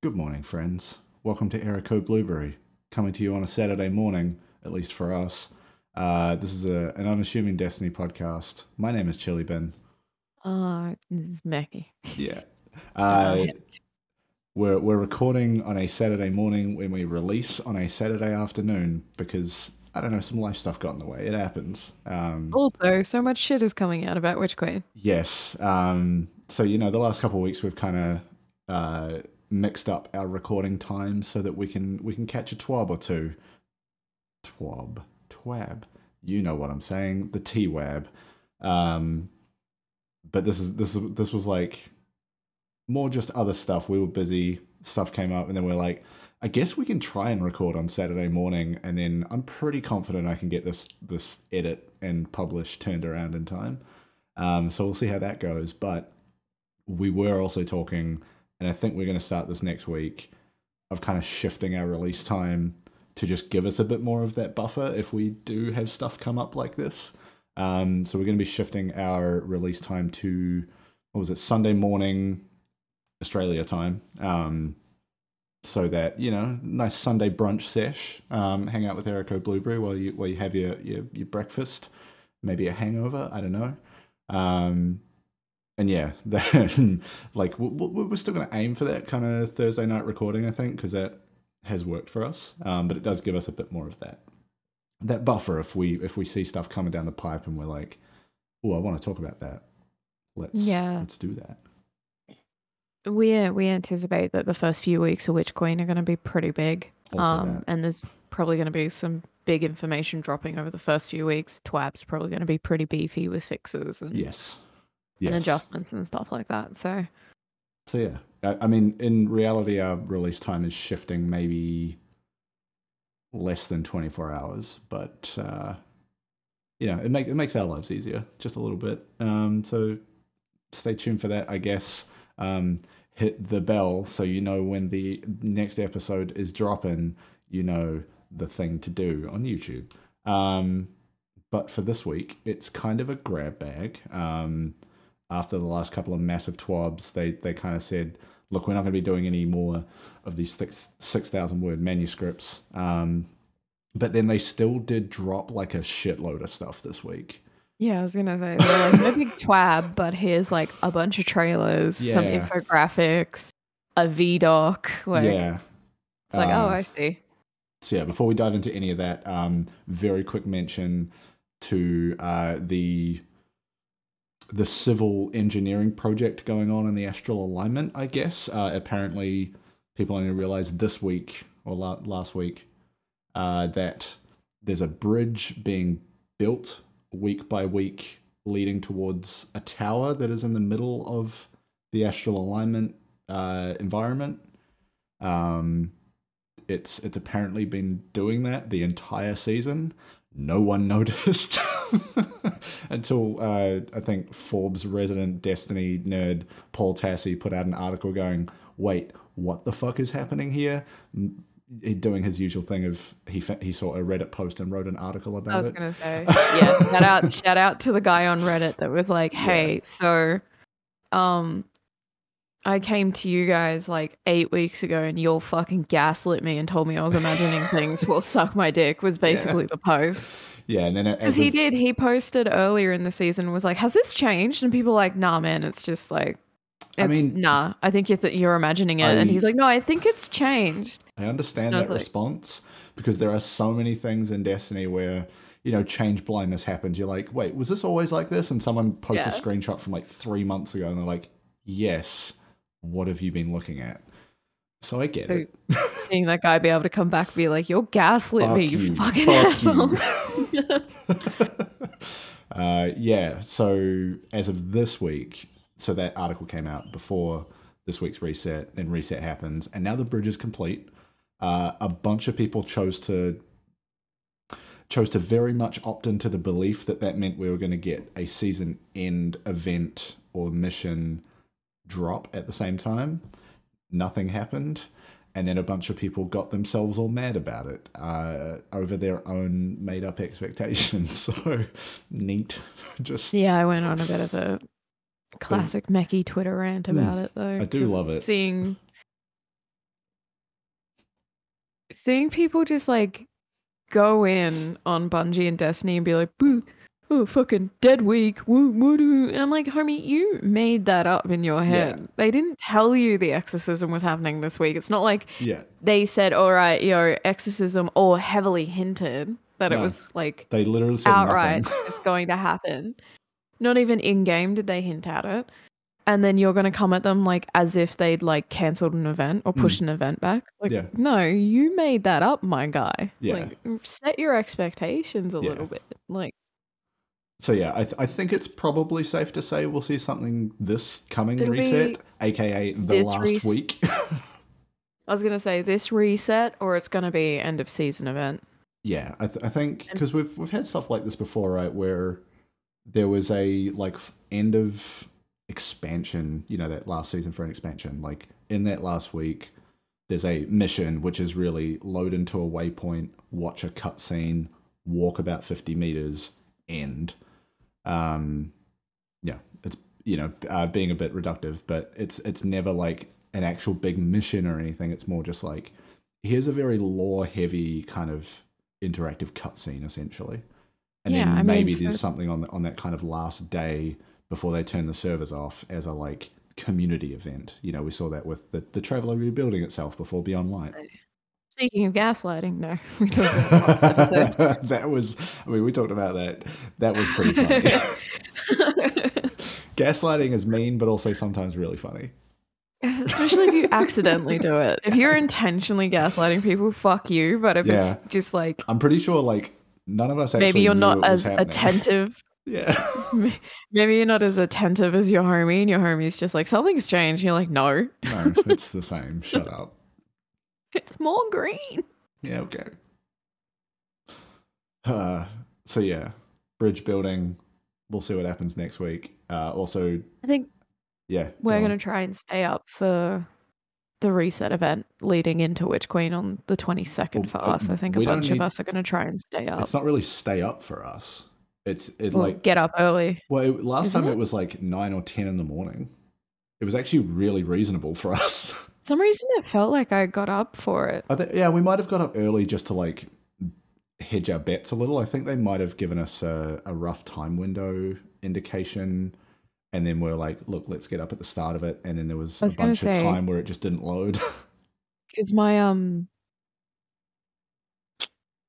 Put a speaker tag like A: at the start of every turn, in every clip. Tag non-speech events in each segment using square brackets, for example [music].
A: Good morning, friends. Welcome to Erico Blueberry, coming to you on a Saturday morning, at least for us. Uh, this is a, an unassuming Destiny podcast. My name is chillybin.
B: Uh, this is Meckii.
A: Yeah. [laughs] Uh, we're, we're recording on a Saturday morning when we release on a Saturday afternoon because, I don't know, some life stuff got in the way. It happens. Um,
B: Also, so much shit is coming out about Witch Queen.
A: Yes. Um, so you know, the last couple of weeks we've kind of uh, mixed up our recording times so that we can we can catch a twab or two. Twab, twab. You know what I'm saying? The T. Um, but this is this is this was like more just other stuff. We were busy. Stuff came up, and then we're like, I guess we can try and record on Saturday morning, and then I'm pretty confident I can get this this edit and publish turned around in time. Um, so we'll see how that goes. But we were also talking, and I think we're going to start this next week, of kind of shifting our release time to just give us a bit more of that buffer if we do have stuff come up like this. Um, so we're going to be shifting our release time to what was it Sunday morning Australia time. Um, so that you know, nice Sunday brunch sesh, um, hang out with Erico Blueberry while you while you have your your, your breakfast, maybe a hangover. I don't know. Um, and yeah, [laughs] then like we're still going to aim for that kind of Thursday night recording, I think, because that has worked for us. Um, but it does give us a bit more of that that buffer if we if we see stuff coming down the pipe and we're like, oh, I want to talk about that. Let's
B: Yeah.
A: let's do that.
B: We uh, we anticipate that the first few weeks of Witch Queen are going to be pretty big. Um, and there's probably going to be some big information dropping over the first few weeks. Twab's probably going to be pretty beefy with fixes and,
A: Yes.
B: And adjustments and stuff like that. So
A: So yeah, I, I mean, in reality, our release time is shifting maybe less than twenty four hours, but uh, you know, it makes it makes our lives easier just a little bit. Um, so stay tuned for that, I guess. Um, hit the bell so you know when the next episode is dropping. You know the thing to do on YouTube. Um, but for this week, it's kind of a grab bag. Um, after the last couple of massive twabs, they they kind of said, "Look, we're not going to be doing any more of these six six thousand word manuscripts." Um, but then they still did drop like a shitload of stuff this week.
B: yeah, I was gonna say they're like no big twab, but here's like a bunch of trailers, some infographics, a V doc. Like
A: yeah.
B: it's like, oh,
A: Um,
B: I see.
A: So yeah, before we dive into any of that, um, very quick mention to uh, the the civil engineering project going on in the astral alignment. I guess uh, apparently people only realized this week or la- last week uh, that there's a bridge being built week by week, leading towards a tower that is in the middle of the astral alignment uh, environment. Um, it's it's apparently been doing that the entire season. No one [laughs] noticed [laughs] until uh, I think Forbes resident Destiny nerd Paul Tassi put out an article going, "Wait, what the fuck is happening here?" Doing his usual thing of he he saw a Reddit post and wrote an article about it.
B: I was
A: it.
B: gonna say, [laughs] yeah. Shout out, shout out to the guy on Reddit that was like, "Hey, so, um, I came to you guys like eight weeks ago, and you all fucking gaslit me and told me I was imagining [laughs] things. Well, suck my dick was basically the post
A: Yeah, and then as
B: because he did. He posted earlier in the season was like, "Has this changed?" And people were like, "Nah, man, it's just like."
A: I
B: It's,
A: mean-
B: nah. I think you're, th- you're imagining it, and he's like, "No, I think it's changed."
A: I understand
B: And I
A: that
B: like-
A: response because there are so many things in Destiny where you know change blindness happens. You're like, wait, was this always like this? And someone posts a screenshot from like three months ago, and they're like, yes. What have you been looking at? So I get it. [laughs]
B: Seeing that guy be able to come back and be like, "You're gaslit me, you,
A: you,
B: fucking
A: fuck
B: asshole." [laughs] [laughs]
A: uh, yeah. So as of this week, so that article came out before this week's reset. Then reset happens, and now the bridge is complete. Uh, a bunch of people chose to chose to very much opt into the belief that that meant we were going to get a season end event or mission drop at the same time. Nothing happened. And then a bunch of people got themselves all mad about it uh, over their own made up expectations. [laughs] So neat. [laughs] Just
B: Yeah, I went on a bit of a classic Meckii Twitter rant about it though.
A: I do love it.
B: Seeing seeing people just like go in on Bungie and Destiny and be like, boo, oh, fucking dead week. Woo, woo, doo." And I'm like, homie, you made that up in your head.
A: Yeah.
B: They didn't tell you the exorcism was happening this week. It's not like
A: Yeah.
B: they said, all right, your exorcism, or heavily hinted that it was like
A: They literally said
B: outright [laughs] just going to happen. Not even in game did they hint at it. And then you're going to come at them like as if they'd like cancelled an event or mm. pushed an event back. Like.
A: Yeah.
B: no, you made that up, my guy.
A: Yeah.
B: Like, set your expectations a
A: Yeah.
B: little bit. Like,
A: So yeah, I, th- I think it's probably safe to say we'll see something this coming
B: It'll
A: reset, aka the last
B: res-
A: week. [laughs]
B: I was going to say this reset or it's going to be end of season event.
A: yeah, I, th- I think because we've we've had stuff like this before, right? Where there was a like end of expansion, you know, that last season for an expansion. Like in that last week, there's a mission which is really load into a waypoint, watch a cutscene, walk about fifty meters, end. Um, yeah, it's you know uh, being a bit reductive, but it's it's never like an actual big mission or anything. It's more just like here's a very lore heavy kind of interactive cutscene essentially, and
B: Yeah,
A: then
B: I mean,
A: maybe
B: for-
A: there's something on the, on that kind of last day before they turn the servers off as a like community event. You know, we saw that with the the traveler rebuilding itself before Beyond Light.
B: Speaking of gaslighting, no, [laughs] we talked about it last episode. [laughs]
A: that was, I mean, we talked about that. That was pretty funny. [laughs] Gaslighting is mean, but also sometimes really funny.
B: Especially if you accidentally do it. If you're intentionally gaslighting people, fuck you. But if
A: Yeah.
B: it's just like
A: I'm pretty sure, like, none of us actually
B: maybe you're not as
A: happening.
B: attentive.
A: Yeah.
B: Maybe you're not as attentive as your homie, and your homie's just like something's changed. And you're like, no,
A: no, it's the same. Shut up.
B: It's more green.
A: Yeah, okay. Uh, so, yeah, bridge building. We'll see what happens next week. Uh, also,
B: I think
A: yeah.
B: we're
A: go
B: gonna try and stay up for the reset event leading into Witch Queen on the 22nd
A: Well,
B: for
A: uh,
B: us. I think a bunch of us are gonna try and stay up.
A: It's not really stay up for us. It's it
B: Well,
A: like
B: get up early.
A: well, it, last
B: isn't
A: time it?
B: it?
A: was like nine or ten in the morning. It was actually really reasonable for us. [laughs]
B: Some reason it felt like I got up for it.
A: Think yeah, we might have got up early just to like hedge our bets a little. I think they might have given us a, a rough time window indication, and then we're like, look, let's get up at the start of it, and then there was,
B: was
A: a bunch of time where it just didn't load. [laughs]
B: Because my um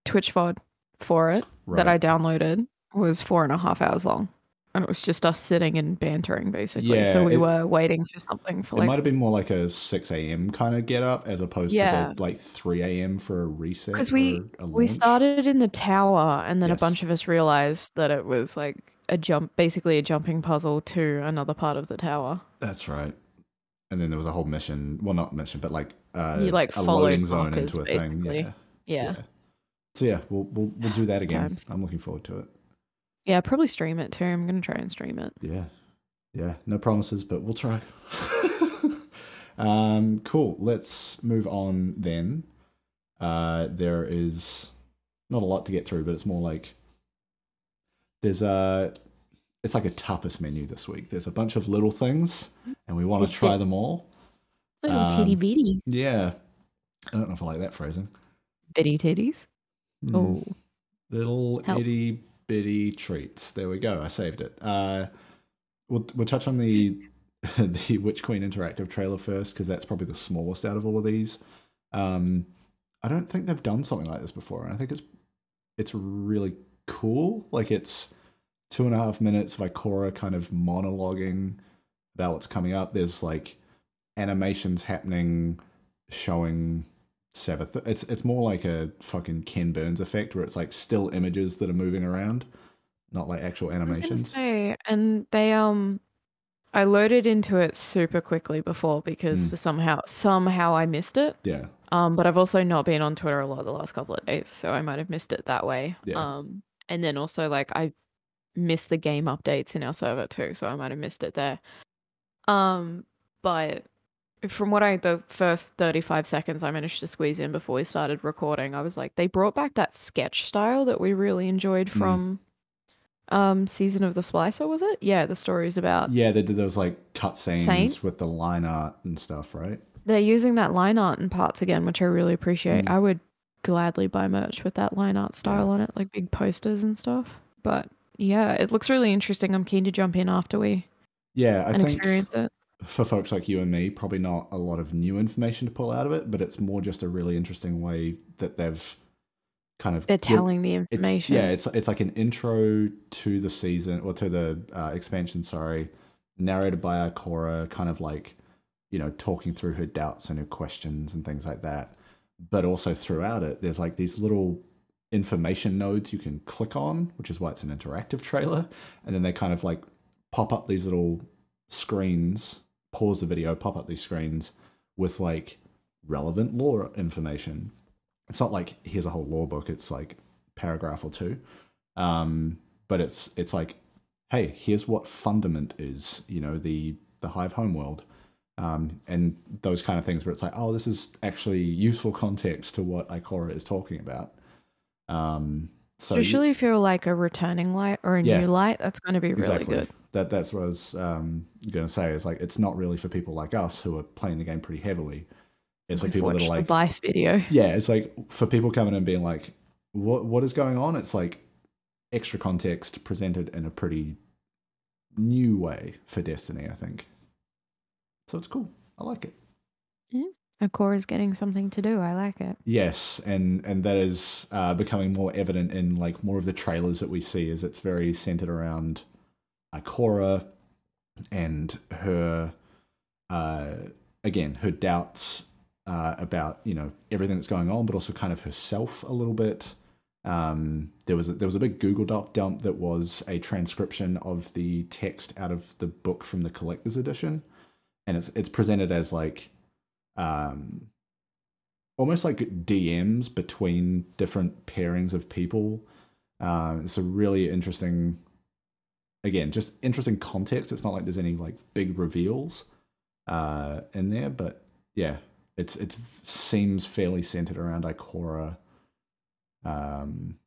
B: Twitch VOD for it that I downloaded was four and a half hours long. And it was just us sitting and bantering basically.
A: Yeah,
B: so we
A: it-
B: were waiting for something for
A: it might have been more like a six a.m. kind of get up as opposed
B: Yeah.
A: to the, like three a.m. for a reset.
B: because we we started in the tower and then
A: Yes.
B: a bunch of us realized that it was like a jump basically a jumping puzzle to another part of the tower.
A: That's right. And then there was a whole mission. Well, not mission, but like uh,
B: You, like,
A: a loading zone into a thing.
B: basically.
A: Yeah.
B: Yeah.
A: So yeah, we'll we'll we'll do that [sighs] again.
B: times.
A: I'm looking forward to it.
B: Yeah, probably stream it too. I'm gonna try and stream it.
A: Yeah. Yeah. No promises, but we'll try. [laughs] um, cool. Let's move on then. Uh, there is not a lot to get through, but it's more like there's a it's like a tapas menu this week. There's a bunch of little things, and we want to try them all.
B: Little
A: Um,
B: titty bitties.
A: Yeah. I don't know if I like that phrasing.
B: Bitty titties.
A: Hmm.
B: Oh.
A: Little
B: Help.
A: itty bitty treats. There we go. I saved it. Uh, we'll we'll touch on the [laughs] the Witch Queen interactive trailer first because that's probably the smallest out of all of these. Um, I don't think they've done something like this before, and I think it's it's really cool. Like it's two and a half minutes of Ikora kind of monologuing about what's coming up. There's like animations happening showing Seventh. It's it's more like a fucking Ken Burns effect where it's like still images that are moving around, not like actual animations.
B: say, and they um, I loaded into it super quickly before because
A: Mm.
B: for somehow somehow I missed it.
A: Yeah,
B: Um, but I've also not been on Twitter a lot the last couple of days, so I might have missed it that way.
A: Yeah.
B: Um, and then also like I missed the game updates in our server too, so I might have missed it there. Um, but from what I the first 35 seconds I managed to squeeze in before we started recording, I was like, they brought back that sketch style that we really enjoyed
A: Mm.
B: from um season of the splicer was it yeah the stories about
A: yeah. They did those like cut scenes
B: Saint?
A: with the line art and stuff, right?
B: they're using that line art in parts again which i really appreciate
A: Mm.
B: i would gladly buy merch with that line art style on it, like big posters and stuff. But yeah, it looks really interesting. I'm keen to jump in after we
A: Yeah, I
B: and
A: think
B: experience it.
A: For folks like you and me, probably not a lot of new information to pull out of it, but it's more just a really interesting way that they've kind of
B: They're telling the
A: it's,
B: information.
A: yeah, it's it's like an intro to the season or to the uh, expansion. Sorry, narrated by Ikora, kind of like you know talking through her doubts and her questions and things like that. But also throughout it, there's like these little information nodes you can click on, which is why it's an interactive trailer. And then they kind of like pop up these little screens, pause the video, pop up these screens with like relevant lore information. It's not like here's a whole lore book, it's like paragraph or two. Um, but it's it's like, hey, here's what fundament is, you know, the the Hive homeworld. Um, and those kind of things where it's like, oh, this is actually useful context to what Ikora is talking about. Um, so you-
B: if you're like a returning light or a
A: Yeah.
B: new light, that's going to be really
A: exactly
B: good.
A: That that's what I was um, going to say. Is like it's not really for people like us who are playing the game pretty heavily. It's
B: like
A: people that are like,
B: life video.
A: yeah, it's like for people coming in and being like, what what is going on? It's like extra context presented in a pretty new way for Destiny. I think. So it's cool. I like it.
B: Ikora's getting something to do. I like it.
A: Yes, and and that is uh, becoming more evident in like more of the trailers that we see. Is it's very centered around Ikora and her, uh, again, her doubts uh, about you know everything that's going on, but also kind of herself a little bit. Um, there was a, there was a big Google Doc dump that was a transcription of the text out of the book from the collector's edition, and it's it's presented as like um, almost like DMs between different pairings of people. Uh, it's a really interesting, again, just interesting context. It's not like there's any like big reveals uh, in there, but yeah, it's it seems fairly centered around Ikora. Um,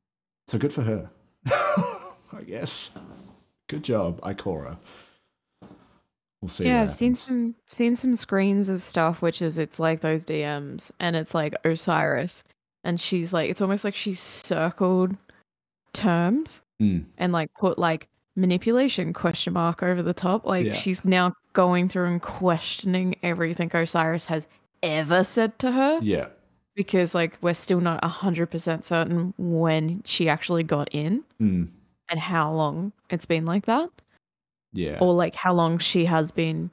A: so good for her, [laughs] I guess. Good job, Ikora. We'll see.
B: yeah, I've seen some seen some screens of stuff, which is it's like those DMs, and it's like Osiris, and she's like, it's almost like she's circled terms
A: Mm,
B: and like put like manipulation question mark over the top. Like
A: Yeah.
B: she's now going through and questioning everything Osiris has ever said to her
A: yeah,
B: because like we're still not hundred percent certain when she actually got in
A: mm,
B: and how long it's been like that.
A: yeah.
B: or like how long she has been,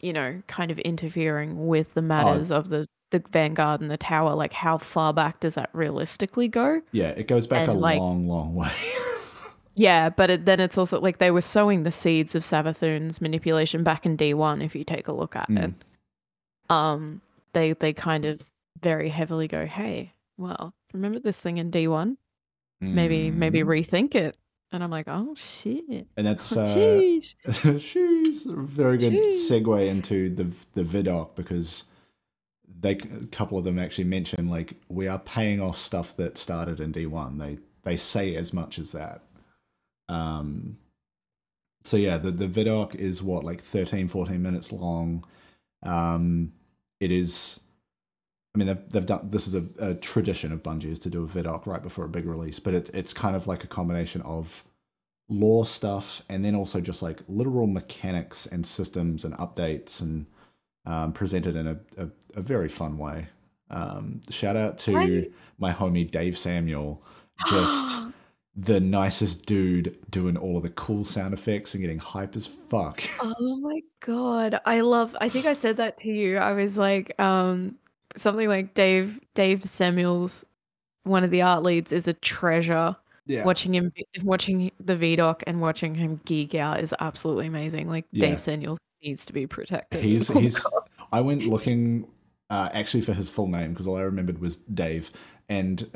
B: you know, kind of interfering with the matters of the the Vanguard and the Tower. Like, how far back does that realistically go?
A: Yeah, it goes back a
B: like-
A: long, long way. [laughs]
B: Yeah, but it, then it's also like they were sowing the seeds of Savathun's manipulation back in D one. If you take a look at it, um, they they kind of very heavily go, "Hey, well, remember this thing in D one? Maybe maybe
A: Mm.
B: rethink it." And I'm like, "Oh shit."
A: And that's uh,
B: Sheesh. [laughs]
A: sheesh, a very good
B: Sheesh.
A: segue into the the vidoc because they a couple of them actually mention like we are paying off stuff that started in D one. They they say as much as that. Um. So yeah, the the vidoc is what like 13, 14 minutes long. Um, it is. I mean, they've, they've done this is a, a tradition of Bungie is to do a vidoc right before a big release, but it's it's kind of like a combination of lore stuff and then also just like literal mechanics and systems and updates and um, presented in a, a, a very fun way. Um, shout out to
B: I-
A: my homie Dave Samuel, just [gasps] [laughs] the nicest dude doing all of the cool sound effects and getting hype as fuck. [laughs]
B: Oh my god. I love I think I said that to you. I was like um something like Dave Dave Samuels one of the art leads is a treasure.
A: Yeah.
B: Watching him watching the VDoc and watching him geek out is absolutely amazing. Like
A: Yeah.
B: Dave Samuels needs to be protected.
A: He's [laughs]
B: Oh
A: he's.
B: God.
A: I went looking uh, actually for his full name because all I remembered was Dave, and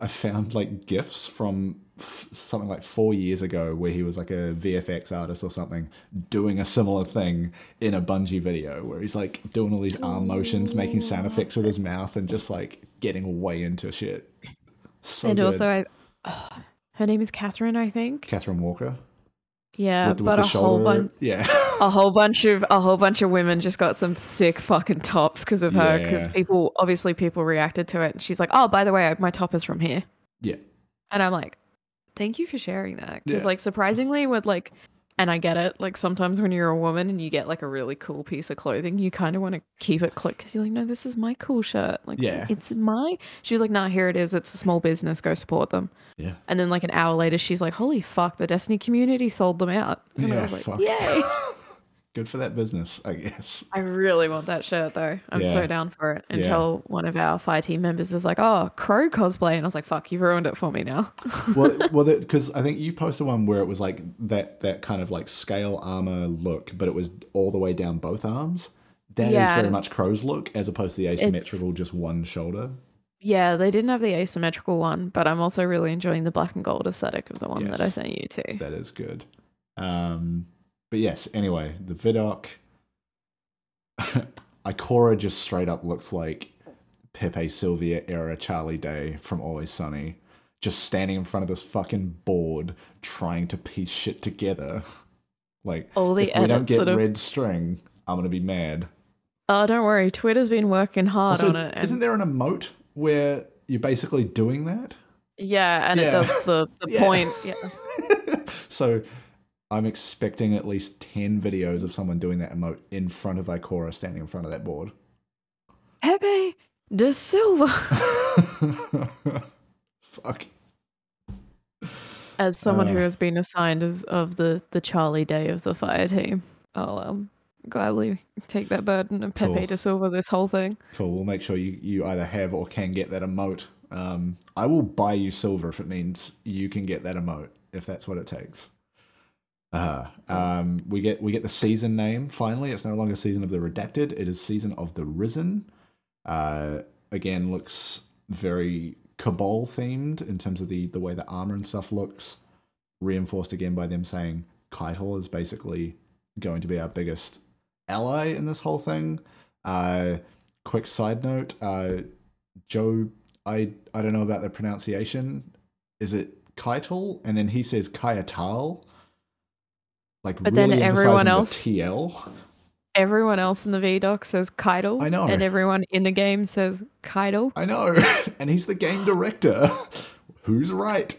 A: I found like gifs from f- something like four years ago where he was like a VFX artist or something doing a similar thing in a Bungie video where he's like doing all these arm motions, making sound effects with his mouth, and just like getting way into shit. So
B: and
A: good.
B: also I [sighs] her name is Catherine, I think.
A: Catherine Walker.
B: Yeah,
A: with, with
B: but
A: the
B: a whole bunch,
A: Yeah. [laughs]
B: a whole bunch of a whole bunch of women just got some sick fucking tops because of her. Because
A: Yeah.
B: people obviously people reacted to it, and she's like, "Oh, by the way, my top is from here."
A: yeah.
B: And I'm like, thank you for sharing that. Because,
A: Yeah.
B: like, surprisingly, with like, and I get it, like, sometimes when you're a woman and you get like a really cool piece of clothing, you kind of want to keep it click because you're like, no, this is my cool shirt. Like,
A: Yeah.
B: it's my. She was like, nah, here it is. It's a small business. Go support them.
A: Yeah.
B: And then, like, an hour later, she's like, holy fuck, the Destiny community sold them out. And I
A: Yeah,
B: was like,
A: fuck.
B: yay. [laughs]
A: Good for that business, I guess. [laughs]
B: I really want that shirt though. I'm
A: Yeah.
B: so down for it.
A: Yeah.
B: Until one of our fire team members is like, oh, Crow cosplay. And I was like, fuck, you've ruined it for me now. [laughs]
A: well, well, because I think you posted one where it was like that that kind of like scale armor look, but it was all the way down both arms. That is
B: Yeah,
A: very much crow's look, as opposed to the asymmetrical, just one shoulder.
B: Yeah, they didn't have the asymmetrical one, but I'm also really enjoying the black and gold aesthetic of the one that I sent you too.
A: That is good. Um, but yes, anyway, the Vidoc [laughs] Ikora just straight up looks like Pepe Silvia era Charlie Day from Always Sunny, just standing in front of this fucking board trying to piece shit together. [laughs] Like,
B: All the
A: if we don't get
B: sort of-
A: red string, I'm gonna be mad.
B: Oh, don't worry, Twitter's been working hard
A: Also,
B: on it. And
A: isn't there an emote where you're basically doing that?
B: yeah, and
A: Yeah.
B: it does the, the [laughs]
A: Yeah.
B: point. Yeah.
A: So I'm expecting at least 10 videos of someone doing that emote in front of Ikora standing in front of that board.
B: Pepe de Silva. [laughs]
A: Fuck.
B: As someone who
A: Uh.
B: has been assigned as of the, the Charlie Day of the fire team, I'll um, gladly take that burden of Pepe
A: Cool.
B: de Silva this whole thing.
A: Cool. We'll make sure you, you either have or can get that emote. Um, I will buy you silver if it means you can get that emote, if that's what it takes. Uh, um, we get we get the season name finally. It's no longer season of the redacted. It is season of the risen. Uh, again, looks very cabal themed in terms of the the way the armor and stuff looks. Reinforced again by them saying Caiatl is basically going to be our biggest ally in this whole thing. Uh, quick side note: uh, Joe, I I don't know about the pronunciation. Is it Caiatl? And then he says Kayatal. Like
B: But then everyone else-
A: the TL.
B: Everyone else in the VDoc says Caiatl.
A: I know.
B: And everyone in the game says Caiatl.
A: I know, [laughs] and he's the game director. Who's right?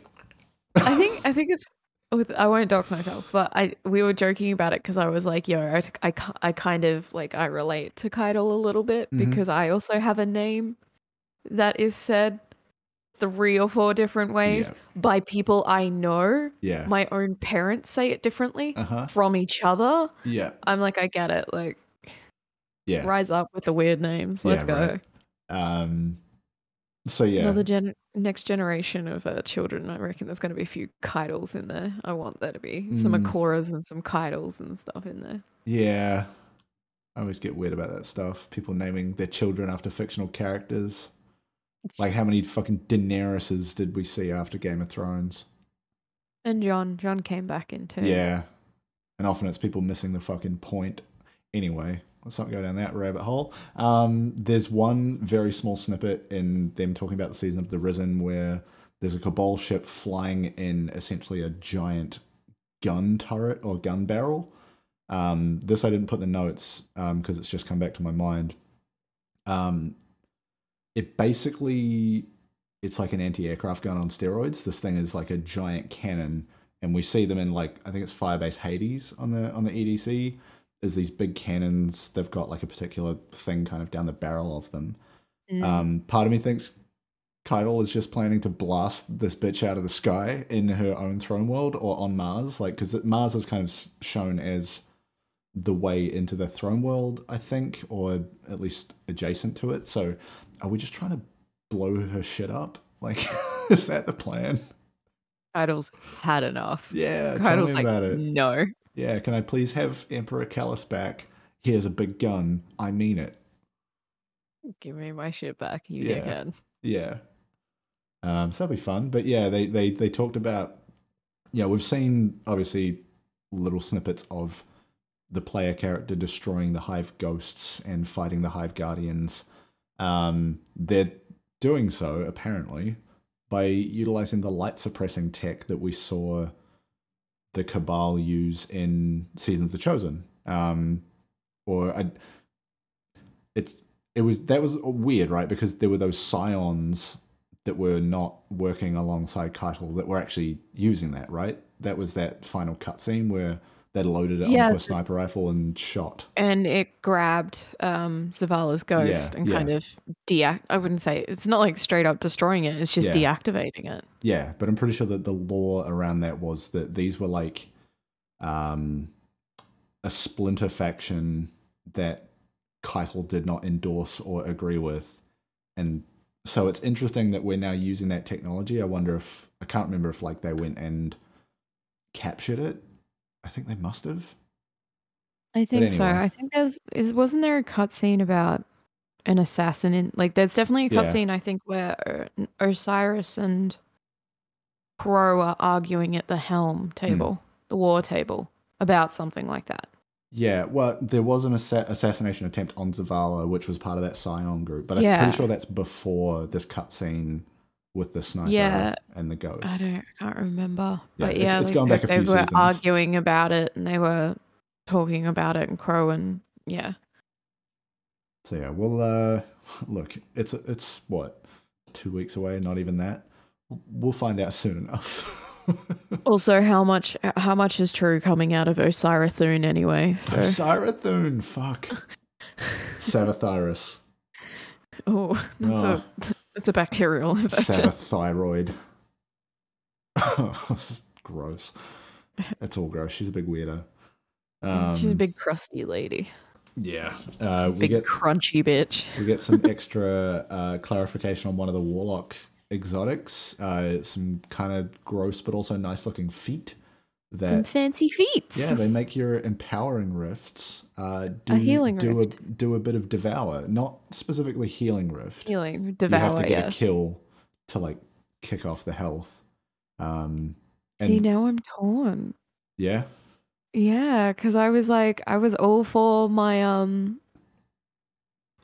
B: I think I think it's with I won't dox myself, but I we were joking about it because I was like, yo, I, I, I kind of like I relate to Caiatl a little bit
A: Mhm.
B: because I also have a name that is said three or four different ways
A: Yeah.
B: by people I know.
A: Yeah.
B: My own parents say it differently
A: Uh huh.
B: from each other.
A: Yeah.
B: I'm like, I get it. Like,
A: Yeah.
B: rise up with the weird names. Let's
A: Yeah,
B: go.
A: right. Um. So yeah.
B: Another gen- next generation of uh, children. I reckon there's going to be a few Caiatls in there. I want there to be some
A: Mm.
B: Ikoras and some Caiatls and stuff in there.
A: Yeah. I always get weird about that stuff. People naming their children after fictional characters. Like how many fucking Daenerys's did we see after Game of Thrones?
B: And John, John came back in too.
A: Yeah. And often it's people missing the fucking point. Anyway, let's not go down that rabbit hole. Um, there's one very small snippet in them talking about the season of the Risen where there's a Cabal ship flying in essentially a giant gun turret or gun barrel. Um, this I didn't put in the notes because it's just come back to my mind. Um, it basically it's like an anti-aircraft gun on steroids. This thing is like a giant cannon, and we see them in like I think it's Firebase Hades on the on the EDZ. Is these big cannons? They've got like a particular thing kind of down the barrel of them.
B: Mm.
A: Um, part of me thinks Caiatl is just planning to blast this bitch out of the sky in her own throne world or on Mars, like because Mars is kind of shown as the way into the throne world, I think, or at least adjacent to it. So, are we just trying to blow her shit up? Like, [laughs] is that the plan?
B: Caiatl's had enough.
A: Yeah, tell
B: Keitel's
A: me
B: like,
A: about it.
B: no.
A: Yeah, can I please have Emperor Calus back? Here's a big gun. I mean it.
B: Give me my shit back, you
A: Yeah.
B: dickhead.
A: Yeah. Um, so that'll be fun. But yeah, they, they, they talked about, yeah, we've seen obviously little snippets of the player character destroying the Hive ghosts and fighting the Hive Guardians. Um, they're doing so, apparently, by utilizing the light suppressing tech that we saw the Cabal use in Season of the Chosen. Um, or I, it's it was that was weird, right? Because there were those scions that were not working alongside Caiatl that were actually using that, right? That was that final cutscene where they loaded it
B: Yeah,
A: onto a sniper rifle and shot.
B: and it grabbed um Zavala's ghost and
A: yeah.
B: kind of deact I wouldn't say it's not like straight up destroying it, it's just
A: Yeah.
B: deactivating it.
A: Yeah, but I'm pretty sure that the lore around that was that these were like um, a splinter faction that Caiatl did not endorse or agree with. And so it's interesting that we're now using that technology. I wonder if, I can't remember if like they went and captured it. I think they must have.
B: I think so. I think there's is wasn't there a cutscene about an assassin in like there's definitely a
A: Yeah.
B: cutscene I think where Osiris and Crow are arguing at the helm
A: Hmm.
B: table, the war table, about something like that.
A: Yeah, well, there was an assa- assassination attempt on Zavala, which was part of that Scion group, but I'm
B: Yeah.
A: pretty sure that's before this cutscene with the sniper
B: Yeah.
A: and the ghost.
B: I don't I can't remember.
A: Yeah,
B: but
A: it's-
B: yeah,
A: it's
B: like,
A: going back a
B: they were arguing about it and they were talking about it and Crow and yeah.
A: So yeah, well, uh, [laughs] look, it's it's what two weeks away, not even that. We'll find out soon enough. [laughs]
B: Also, how much how much is true coming out of Osirathun anyway? So,
A: Osirathun, fuck. [laughs] Savathyrus,
B: oh, that's
A: Oh.
B: That's a bacterial [laughs] infection.
A: Savathyroid. [laughs] gross. It's all gross. She's a big weirdo. Um,
B: She's a big crusty lady,
A: yeah. Uh, we
B: big
A: get
B: crunchy bitch.
A: we get some extra uh, clarification on one of the warlock exotics. Uh, some kind of gross but also nice looking feet. That
B: Some fancy feats.
A: Yeah, they make your empowering rifts uh, do,
B: healing
A: do
B: rift.
A: A, do a bit of devour, not specifically healing rift.
B: healing, devour.
A: you have to get
B: yeah.
A: a kill to like kick off the health. Um,
B: See, now I'm torn.
A: yeah,
B: Yeah, because I was like, I was all for my um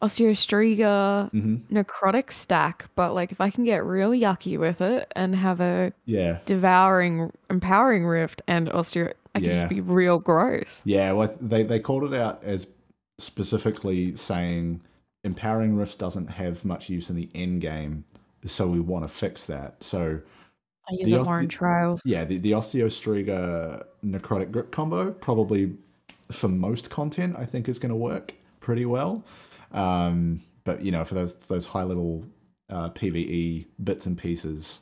B: Osteostriga
A: hmm
B: necrotic stack, but like if I can get real yucky with it and have a
A: yeah,
B: devouring, empowering rift and osteo, I can
A: Yeah.
B: just be real gross.
A: yeah. Well, they they called it out as specifically saying empowering rifts doesn't have much use in the end game, so we want to fix that. So
B: I use
A: The
B: it more in trials.
A: Yeah, the, the Osteostriga Necrotic Grip combo probably for most content I think is going to work pretty well. Um, but you know, for those those high level uh, PVE bits and pieces,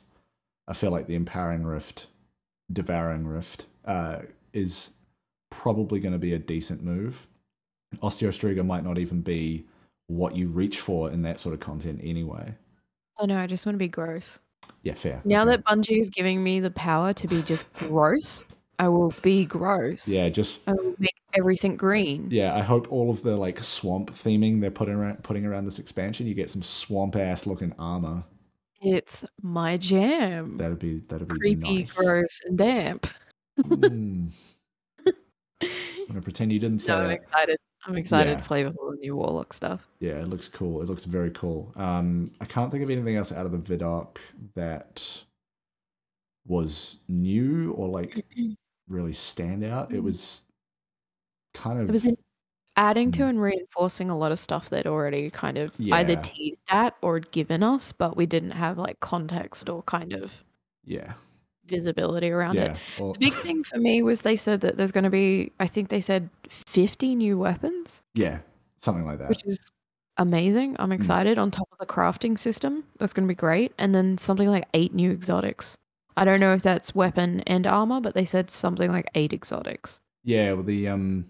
A: I feel like the Empowering Rift, Devouring Rift uh, is probably going to be a decent move. Osteostriga might not even be what you reach for in that sort of content anyway.
B: Oh no, I just want to be gross.
A: Yeah, fair.
B: Now
A: okay.
B: that Bungie is giving me the power to be just [laughs] gross, I will be gross.
A: yeah, just
B: I will make everything green.
A: Yeah, I hope all of the like swamp theming they're putting around putting around this expansion, you get some swamp ass looking armor.
B: It's my jam.
A: That'd be that'd be
B: Creepy,
A: nice.
B: gross, and damp.
A: Mm. I'm gonna pretend you didn't say
B: No, I'm
A: that.
B: excited. I'm excited
A: Yeah.
B: to play with all the new Warlock stuff.
A: Yeah, it looks cool. It looks very cool. Um, I can't think of anything else out of the Vidoc that was new or like really stand out. It was kind of
B: It was adding to
A: Mm.
B: and reinforcing a lot of stuff they'd already kind of either teased at or given us, but we didn't have like context or kind of
A: yeah,
B: visibility around it.
A: yeah. Or,
B: The big thing for me was they said that there's going to be, I think they said 50 new weapons,
A: yeah, something like that.
B: which is amazing.
A: Mm.
B: I'm excited. On top of the crafting system, that's going to be great. And then something like eight new exotics. I don't know if that's weapon and armor, but they said something like eight exotics.
A: Yeah, well, the um,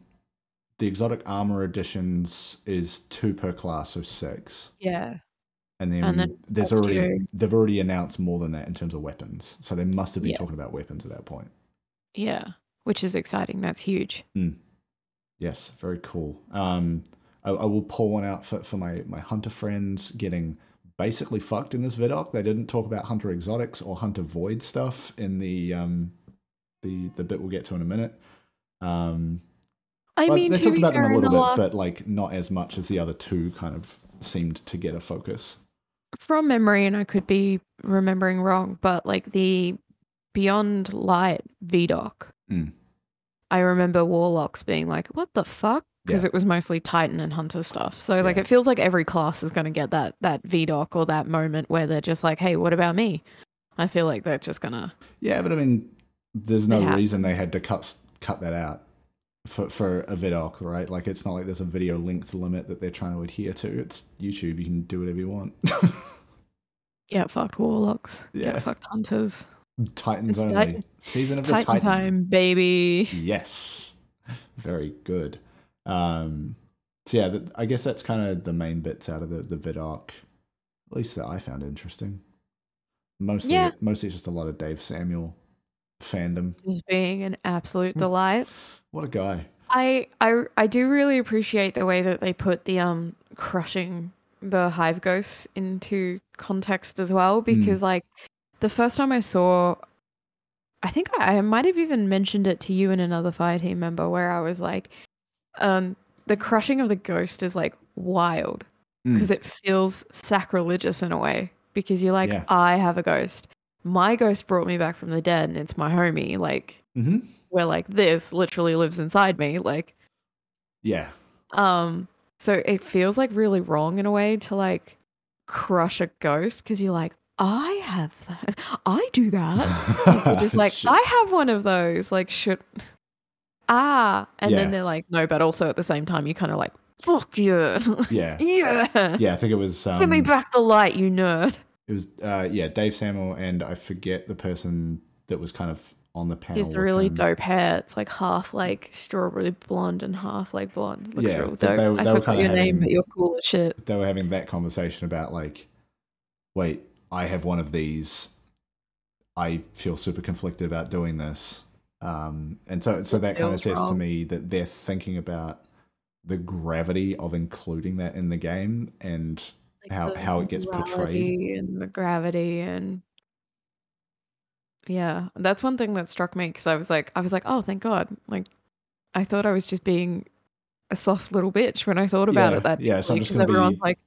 A: the exotic armor additions is two per class, so six.
B: Yeah.
A: And then,
B: And then
A: there's already
B: two-
A: they've already announced more than that in terms of weapons. So they must have been
B: Yeah.
A: talking about weapons at that point.
B: Yeah. Which is exciting. That's huge.
A: Yes, very cool. Um, I, I will pull one out for, for my my hunter friends getting basically fucked in this vidoc. They didn't talk about hunter exotics or hunter void stuff in the um the the bit we'll get to in a minute. Um,
B: I mean,
A: they talked about them a little bit, but like not as much as the other two kind of seemed to get a focus.
B: from memory, and I could be remembering wrong, but like the Beyond Light VDOC,
A: Mm.
B: I remember Warlocks being like, "What the fuck?" Because
A: Yeah.
B: it was mostly Titan and Hunter stuff. So like,
A: Yeah.
B: it feels like every class is going to get that that VDOC or that moment where they're just like, "Hey, what about me?" I feel like they're just gonna.
A: Yeah, but I mean, there's no reason they had to cut cut that out for for a vidoc, right? Like it's not like there's a video length limit that they're trying to adhere to. It's YouTube. You can do whatever you want. [laughs]
B: yeah, fucked Warlocks.
A: Yeah.
B: Get fucked Hunters.
A: Titans
B: It's
A: only.
B: Titan-
A: Season of the
B: Titan
A: Titan.
B: time, baby.
A: Yes, very good. Um, so yeah, th- I guess that's kind of the main bits out of the the vidoc, at least that I found interesting. Mostly,
B: Yeah.
A: mostly just a lot of Dave Samuel fandom.
B: Just being an
A: Mm.
B: absolute delight.
A: What a guy!
B: I I I do really appreciate the way that they put the um crushing the hive ghosts into context as well because like the first time I saw I think I, I might have even mentioned it to you and another fire team member where I was like um the crushing of the ghost is like wild
A: Mm.
B: because it feels sacrilegious in a way because you're like
A: Yeah.
B: I have a ghost. My ghost brought me back from the dead and it's my homie like
A: mm-hmm.
B: where like this literally lives inside me like
A: Yeah,
B: um so it feels like really wrong in a way to like crush a ghost because you're like i have that [laughs] i do that just [laughs] like
A: Shit.
B: i have one of those like should ah and
A: Yeah.
B: then they're like no but also at the same time you kind of like fuck you. [laughs]
A: yeah,
B: yeah
A: yeah. I think it was. Um,
B: give me back the light you nerd
A: It was uh, yeah, Dave Samuel and I forget the person that was kind of on the panel.
B: He's really
A: him.
B: dope hair. It's like half like strawberry blonde and half like blonde. Looks
A: Yeah,
B: real dope.
A: they-
B: I
A: they were
B: forgot your name, but you're cool as shit.
A: They were having that conversation about like, wait, I have one of these. I feel super conflicted about doing this, um, and so so that kind of says to me that they're thinking about the gravity of including that in the game and
B: Like
A: how how it gets portrayed.
B: and the gravity and yeah, that's one thing that struck me because I was like, I was like, oh, thank God! Like, I thought I was just being a soft little bitch when I thought about
A: Yeah,
B: it. That
A: yeah, so I'm
B: deeply,
A: just
B: 'cause
A: gonna be
B: everyone's like,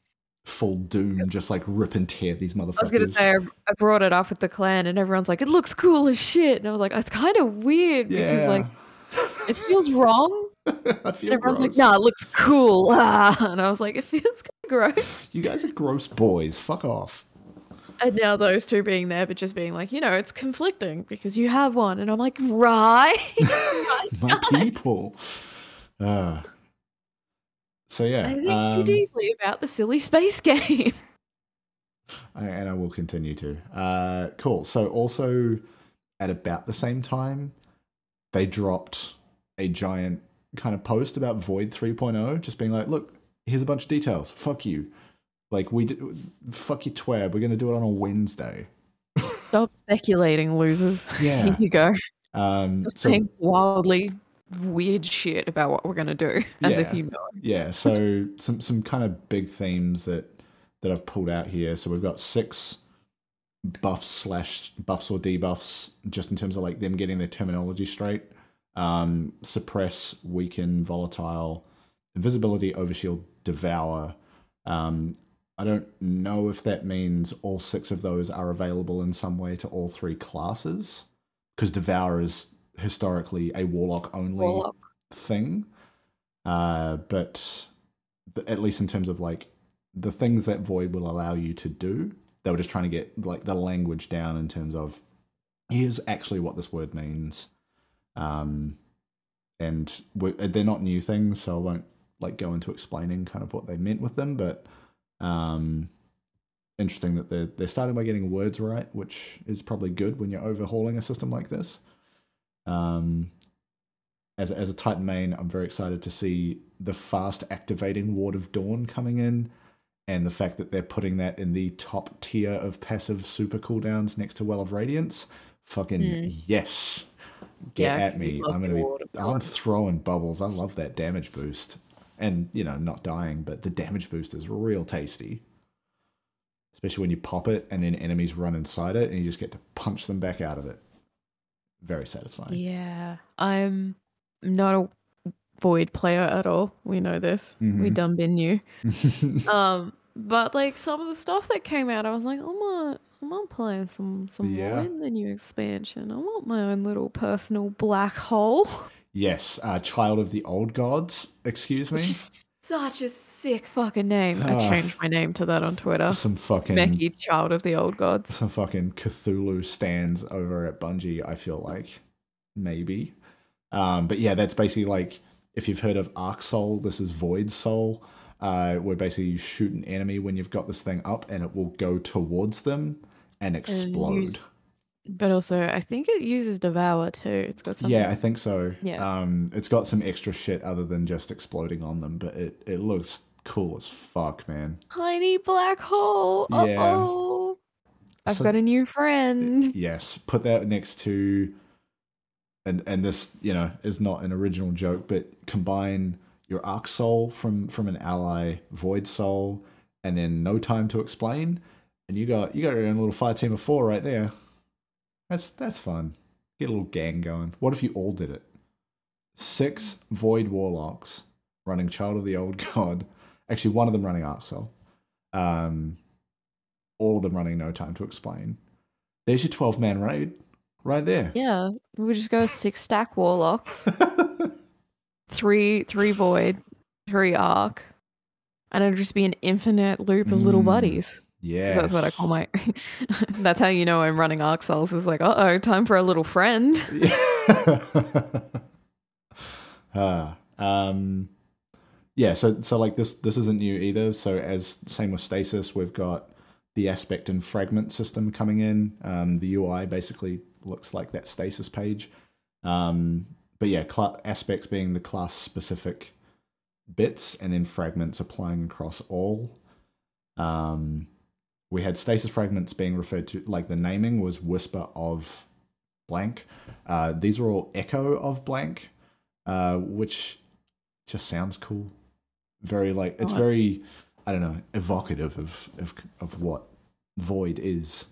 A: Full doom, just like rip and tear these motherfuckers.
B: I was gonna say, I, brought it up with the clan, and everyone's like, it looks cool as shit, and I was like, it's kind of weird because like it feels wrong. [laughs]
A: I feel
B: And everyone's like,
A: gross.
B: nah, it looks cool. Ah. [laughs] And I was like, it feels kind of gross. [laughs]
A: You guys are gross boys. Fuck off.
B: And now those two being there, but just being like, you know, it's conflicting because you have one. And I'm like, right.
A: My people. Uh, so yeah,
B: I think
A: um,
B: deeply about the silly space [laughs] game.
A: I- and I will continue to. Uh, cool. So also at about the same time, they dropped a giant kind of post about Void 3.0, just being like, look, here's a bunch of details. Fuck you. Like we, fuck you, twab. We're gonna do it on a Wednesday.
B: Stop speculating, losers. [laughs]
A: Yeah.
B: Here you go.
A: Um. So
B: wildly weird shit about what we're going to do [laughs] as if
A: Yeah.
B: you know.
A: yeah so [laughs] some some kind of big themes that that i've pulled out here so we've got six buffs slash buffs or debuffs just in terms of like them getting their terminology straight um suppress weaken volatile invisibility overshield devour um i don't know if that means all six of those are available in some way to all three classes because devour is historically a warlock only
B: Warlock.
A: thing. Uh, but th- at least in terms of like the things that Void will allow you to do, they were just trying to get like the language down in terms of here's actually what this word means. Um, and we they're not new things, so I won't like go into explaining kind of what they meant with them. But um, interesting that they're they're starting by getting words right, which is probably good when you're overhauling a system like this. Um, as a, as a Titan main, I'm very excited to see the fast activating Ward of Dawn coming in, and the fact that they're putting that in the top tier of passive super cooldowns next to Well of Radiance. Fucking
B: Hmm.
A: yes, get
B: Yeah,
A: at me! I'm gonna be. I'm throwing bubbles. I love that damage boost, and you know, not dying, but the damage boost is real tasty. Especially when you pop it and then enemies run inside it, and you just get to punch them back out of it. Very satisfying.
B: Yeah. I'm not a void player at all. We know this. We
A: Mhm.
B: done been you. [laughs] Um, but like some of the stuff that came out, I was like, oh my, I'm gonna play some some
A: Yeah.
B: more in the new expansion. I want my own little personal black hole.
A: Yes, uh, Child of the Old Gods. Excuse me.
B: Such a sick fucking name. I
A: Ah.
B: changed my name to that on Twitter.
A: Some fucking
B: Becky, child of the old gods.
A: some fucking Cthulhu stands over at Bungie. I feel like maybe, um, but yeah, that's basically like if you've heard of Arc Soul, this is Void Soul, uh, where basically you shoot an enemy when you've got this thing up, and it will go towards them and explode.
B: use- But also, I think it uses Devour too. It's got something.
A: Yeah, I think so.
B: Yeah.
A: Um, it's got some extra shit other than just exploding on them, but it, it looks cool as fuck, man.
B: Tiny black hole.
A: Yeah.
B: Oh, I've
A: So-
B: got a new friend.
A: Yes, put that next to, and and this you know is not an original joke, but combine your Arc Soul from from an ally, Void Soul, and then No Time to Explain, and you got you got your own little fire team of four right there. That's that's fun. Get a little gang going. What if you all did it? Six Void Warlocks running Child of the Old God. Actually, one of them running Soul. Um, all of them running No Time to Explain. There's your 12 man raid right there.
B: Yeah, we just go six stack warlocks, [laughs] three three void, three arc, and it'll just be an infinite loop of little
A: Mm,
B: buddies.
A: Yeah.
B: That's what I call my. [laughs] that's how you know I'm running arc souls. Is like, uh oh, time for a little friend. [laughs]
A: ah, [laughs] um, yeah, so so like this this isn't new either. So as same with stasis, we've got the aspect and fragment system coming in. Um, the UI basically looks like that stasis page. Um, but yeah, cla aspects being the class specific bits, and then fragments applying across all. Um, we had stasis fragments being referred to like the naming was whisper of blank. Uh, these are all echo of blank, uh, which just sounds cool. Very like it's
B: Oh.
A: very I don't know evocative of of of what void is.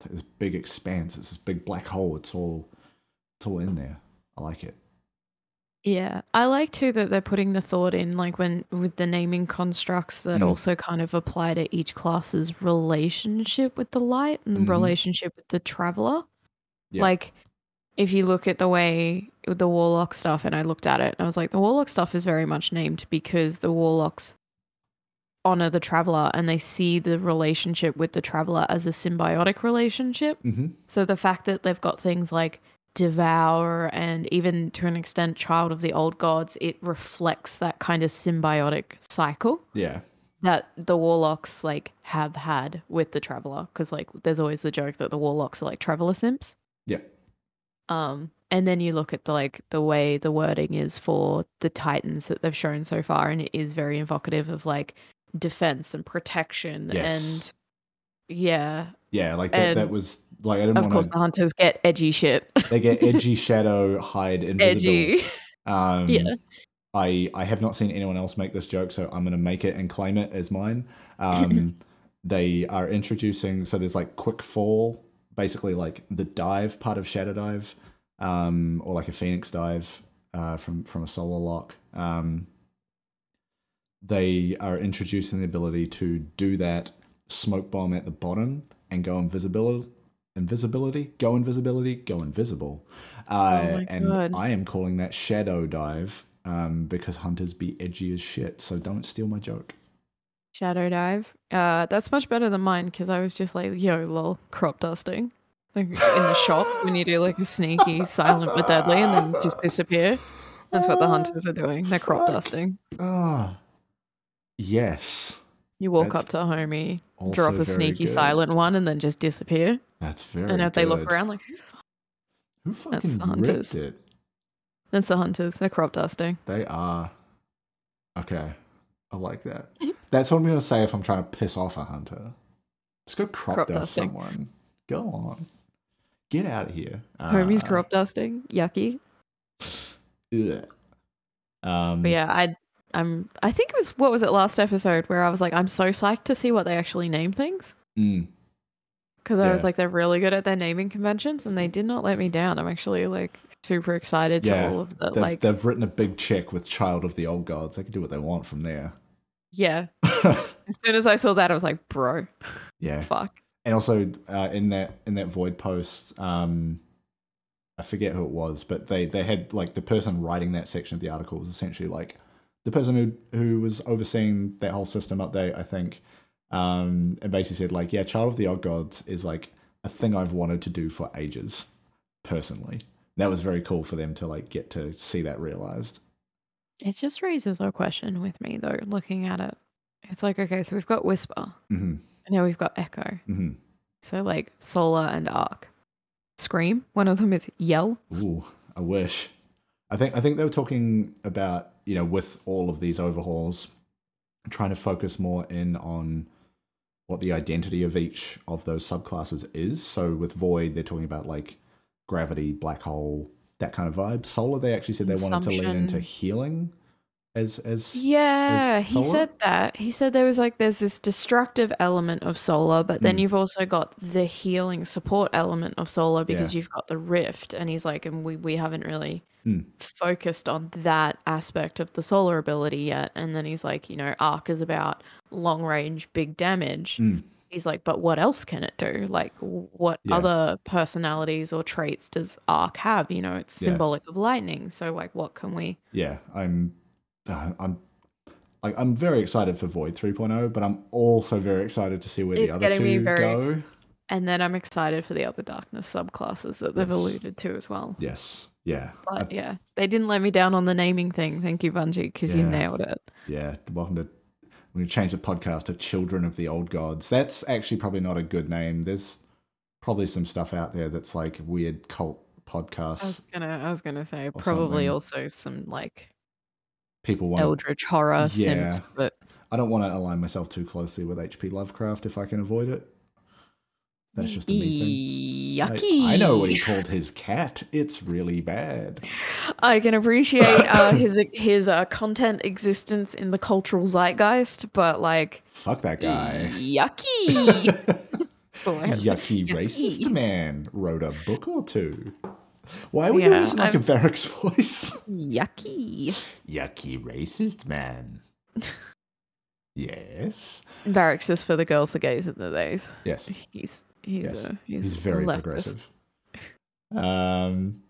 A: It's this big expanse. It's this big black hole. It's all it's all in there. I like it.
B: Yeah, I like too that they're putting the thought in, like when with the naming constructs that
A: Mm.
B: also kind of apply to each class's relationship with the light and
A: Mhm.
B: relationship with the traveler.
A: Yeah.
B: Like, if you look at the way with the warlock stuff, and I looked at it, and I was like, the warlock stuff is very much named because the warlocks honor the traveler and they see the relationship with the traveler as a symbiotic relationship.
A: Mm-hmm.
B: So the fact that they've got things like devour and even to an extent child of the old gods, it reflects that kind of symbiotic cycle
A: Yeah.
B: that the warlocks like have had with the traveler because like there's always the joke that the warlocks are like traveler simps.
A: Yeah.
B: Um and then you look at the like the way the wording is for the titans that they've shown so far and it is very evocative of like defense and protection
A: Yes.
B: and yeah,
A: Yeah. Like that. that was like I didn't
B: of
A: want
B: course the hunters get edgy shit.
A: They get [laughs] edgy shadow, hide, invisible.
B: edgy.
A: Um,
B: Yeah.
A: I I have not seen anyone else make this joke, so I'm gonna make it and claim it as mine. Um, [laughs] they are introducing so there's like quick fall, basically like the dive part of Shadow Dive, um, or like a Phoenix dive uh, from from a solar lock. Um, they are introducing the ability to do that smoke bomb at the bottom and go invisibility invisibility go invisibility go invisible uh,
B: Oh
A: and
B: God.
A: i am calling that shadow dive um, because hunters be edgy as shit so don't steal my joke
B: Shadow dive. Uh, that's much better than mine because I was just like, yo, lol, crop dusting. Like in the shop when you do like a sneaky, silent but deadly, and then just disappear. That's what the hunters are doing. They're crop
A: Fuck.
B: dusting.
A: ah yes
B: You walk
A: That's
B: up to a homie, drop a sneaky,
A: good.
B: silent one, and then just disappear.
A: That's very
B: and if they look around, like, who
A: who fucking
B: the hunters.
A: ripped it
B: that's the hunters. They're crop dusting.
A: They are. Okay. I like that. [laughs] That's what I'm to say if I'm trying to piss off a hunter. Just go crop,
B: Crop
A: dust
B: dusting.
A: someone. Go on. Get out of here.
B: Homies
A: Uh,
B: crop dusting. Yucky.
A: ugh. Um,
B: But yeah, I I'm I think it was what was it last episode where I was like, I'm so psyched to see what they actually name things.
A: mm,
B: because I was like, they're really good at their naming conventions, and they did not let me down. I'm actually like super excited to
A: Yeah,
B: all of the
A: they've,
B: like,
A: they've written a big check with Child of the Old Gods. They can do what they want from there.
B: yeah. [laughs] As soon as I saw that, I was like, bro,
A: yeah.
B: fuck.
A: and also uh, in that in that void post, um, I forget who it was, but they they had like the person writing that section of the article was essentially like the person who who was overseeing that whole system update. I think, um, and basically said like, yeah, Child of the Old Gods is like a thing I've wanted to do for ages, personally. And That was very cool for them to like get to see that realized.
B: It just raises a question with me though, looking at it. It's like, okay, so we've got Whisper,
A: hmm
B: and now we've got Echo.
A: hmm
B: So like Solar and Arc. Scream. One of them is Yell.
A: Ooh, I wish. I think I think they were talking about you know with all of these overhauls, trying to focus more in on what the identity of each of those subclasses is. So with Void, they're talking about like gravity, black hole, that kind of vibe. Solar, they actually said they wanted to lean into healing as as
B: Yeah, he said that. He said there was like there's this destructive element of solar, but then
A: Mm.
B: you've also got the healing support element of solar because
A: Yeah.
B: you've got the rift. And he's like, and we we haven't really
A: Mm.
B: focused on that aspect of the solar ability yet. And then he's like, you know, arc is about long range, big damage.
A: Mm.
B: He's like, but what else can it do? Like, what
A: Yeah.
B: other personalities or traits does arc have? You know, it's
A: Yeah.
B: symbolic of lightning. So like, what can we?
A: yeah, I'm I'm like I'm very excited for Void 3.0, but I'm also very excited to see where the other two go.
B: And then I'm excited for the other darkness subclasses that they've
A: Yes.
B: alluded to as well.
A: Yes, yeah,
B: But yeah, they didn't let me down on the naming thing. Thank you, Bungie, because you nailed it.
A: Yeah, welcome to. Gonna change the podcast to Children of the Old Gods. That's actually probably not a good name. There's probably some stuff out there that's like weird cult
B: I was
A: podcasts.
B: gonna, I was gonna say probably
A: something.
B: also some like
A: People want.
B: eldritch horror
A: Yeah.
B: sims, but
A: I don't want to align myself too closely with H.P. Lovecraft if I can avoid it. That's just a me thing.
B: Yucky.
A: I, know what he called his cat. It's really bad.
B: I can appreciate uh, his his uh, content existence in the cultural zeitgeist, but like
A: Fuck that guy.
B: yucky. [laughs] That's all I have to say.
A: Yucky racist man wrote a book or two. Why are we doing this in like a
B: I'm-
A: Varric's [laughs] voice?
B: Yucky.
A: Yucky racist man. [laughs] yes.
B: Varric's is for the girls, the gays, and the days.
A: Yes.
B: He's he's
A: Yes.
B: a, he's,
A: He's very
B: leftist.
A: progressive. Um,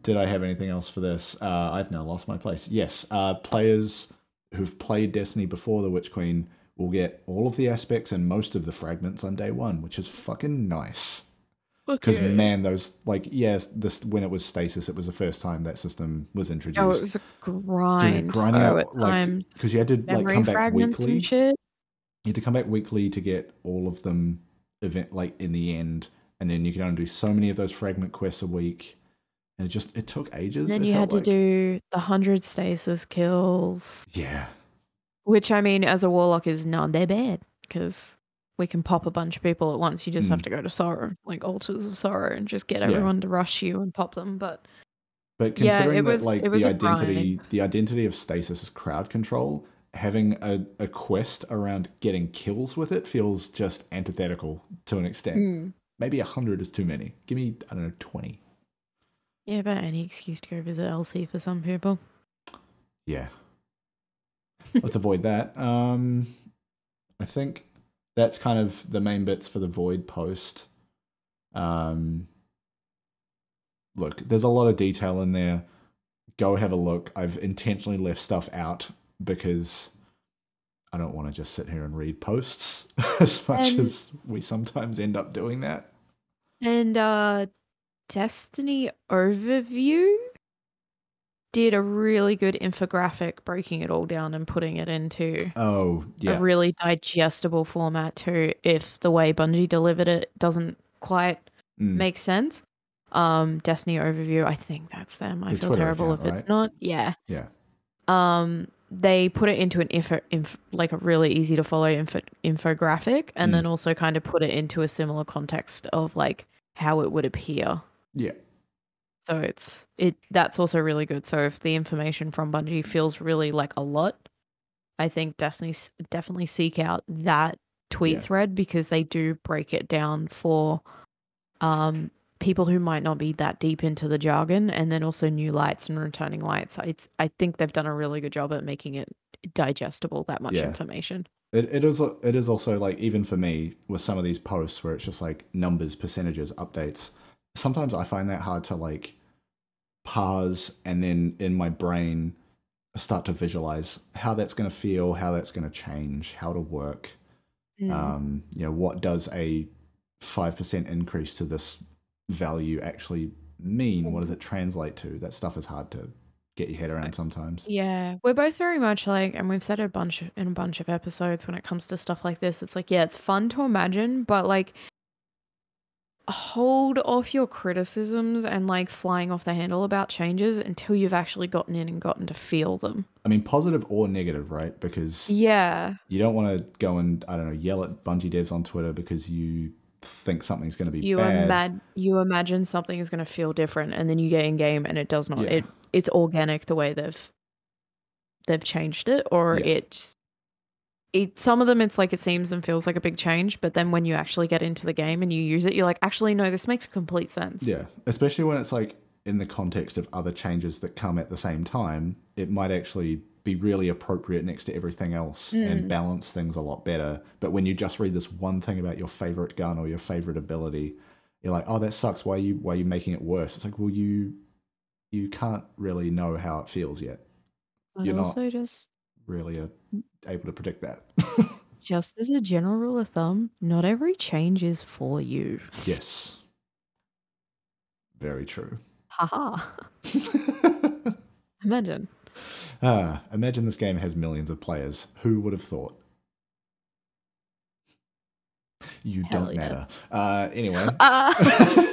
A: did I have anything else for this? Uh, I've now lost my place. Yes. Uh, players who've played Destiny before the Witch Queen will get all of the aspects and most of the fragments on day one, which is fucking nice. Because
B: Okay.
A: man, those like yes, this when it was stasis, it was the first time that system was introduced.
B: Oh, it was a grind.
A: grinding
B: though,
A: out like because you had to like come back weekly.
B: shit.
A: You had to come back weekly to get all of them event like in the end, and then you could only do so many of those fragment quests a week, and it just it took ages.
B: And then you had to do the hundred stasis kills,
A: yeah,
B: which I mean, as a warlock, is not that bad because we can pop a bunch of people at once. You just have
A: Mm.
B: to go to sorrow, like altars of sorrow, and just get
A: Yeah.
B: everyone to rush you and pop them. But
A: but
B: Yeah,
A: considering
B: it
A: that
B: was-
A: like
B: it was
A: the
B: a grind.
A: identity, the identity of stasis is crowd control. Having a, a quest around getting kills with it feels just antithetical to an extent.
B: Mm.
A: Maybe a hundred is too many. Give me I don't know twenty.
B: yeah, about any excuse to go visit Elsie for some people.
A: Yeah. [laughs] Let's avoid that. Um, I think that's kind of the main bits for the void post. Um, look, there's a lot of detail in there. Go have a look. I've intentionally left stuff out because I don't want to just sit here and read posts [laughs] as much
B: And-
A: as we sometimes end up doing that.
B: And uh Destiny Overview did a really good infographic breaking it all down and putting it into
A: Oh, yeah.
B: a really digestible format too if the way Bungie delivered it doesn't quite
A: Mm.
B: make sense. Um Destiny Overview, I think that's them. I
A: The
B: feel
A: Twitter
B: terrible
A: account,
B: if it's
A: right?
B: not. Yeah.
A: Yeah.
B: Um they put it into an info, inf, like a really easy to follow info, infographic and
A: Mm.
B: then also kind of put it into a similar context of like how it would appear
A: Yeah.
B: So it's it that's also really good. So if the information from Bungie feels really like a lot, I think Destiny definitely seek out that tweet
A: Yeah.
B: thread because they do break it down for um people who might not be that deep into the jargon and then also new lights and returning lights. It's I think they've done a really good job at making it digestible that much
A: Yeah.
B: information.
A: It, it is it is also like even for me with some of these posts where it's just like numbers, percentages, updates. Sometimes I find that hard to like pause and then in my brain start to visualize how that's going to feel, how that's going to change, how to work.
B: Mm.
A: Um, you know, what does a five percent increase to this value actually mean? What does it translate to? That stuff is hard to get your head around sometimes.
B: Yeah, we're both very much like, and we've said it a bunch in a bunch of episodes when it comes to stuff like this. It's like, yeah, it's fun to imagine, but like, hold off your criticisms and like flying off the handle about changes until you've actually gotten in and gotten to feel them.
A: I mean, positive or negative, right? Because
B: Yeah,
A: you don't want to go and I don't know yell at Bungie devs on Twitter because you think something's going to be
B: you
A: bad.
B: imagine you imagine something is going to feel different, and then you get in game and it does not.
A: Yeah.
B: It it's organic the way they've they've changed it, or
A: Yeah.
B: it's it. Some of them it's like it seems and feels like a big change, but then when you actually get into the game and you use it, you're like, actually, no, this makes complete sense.
A: Yeah, especially when it's like in the context of other changes that come at the same time, it might actually be really appropriate next to everything else and mm. balance things a lot better. But when you just read this one thing about your favorite gun or your favorite ability, you're like, "Oh, that sucks. Why are you why are you making it worse?" It's like, "Well, you you can't really know how it feels yet. You're not-
B: also just
A: Really are able to predict that." [laughs]
B: just as a general rule of thumb, not every change is for you.
A: yes. Very true.
B: Haha. [laughs] Imagine.
A: Ah, imagine this game has millions of players. Who would have thought? You
B: Hell
A: don't
B: yeah.
A: matter. Uh, anyway, [laughs]
B: Ah,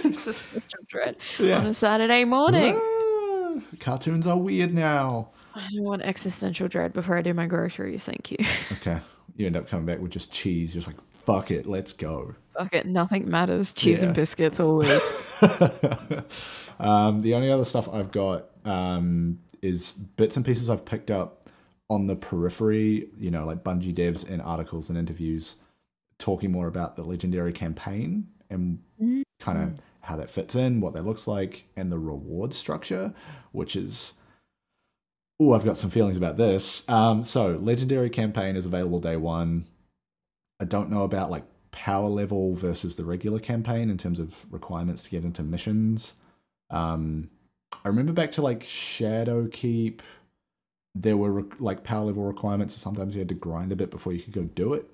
B: existential dread on a Saturday morning.
A: Ah, cartoons are weird now.
B: I don't want existential dread before I do my groceries. Thank you. [laughs]
A: Okay, you end up coming back with just cheese. You're just like fuck it, let's go.
B: Fuck it, nothing matters. Cheese
A: Yeah.
B: and biscuits all week. [laughs]
A: um, the only other stuff I've got um, is bits and pieces I've picked up on the periphery, you know, like Bungie devs and articles and interviews talking more about the legendary campaign and kind of how that fits in, what that looks like, and the reward structure, which is. Oh, I've got some feelings about this. Um, so, legendary campaign is available day one. I don't know about like power level versus the regular campaign in terms of requirements to get into missions. Um, I remember back to like Shadowkeep, there were re- like power level requirements. So sometimes you had to grind a bit before you could go do it.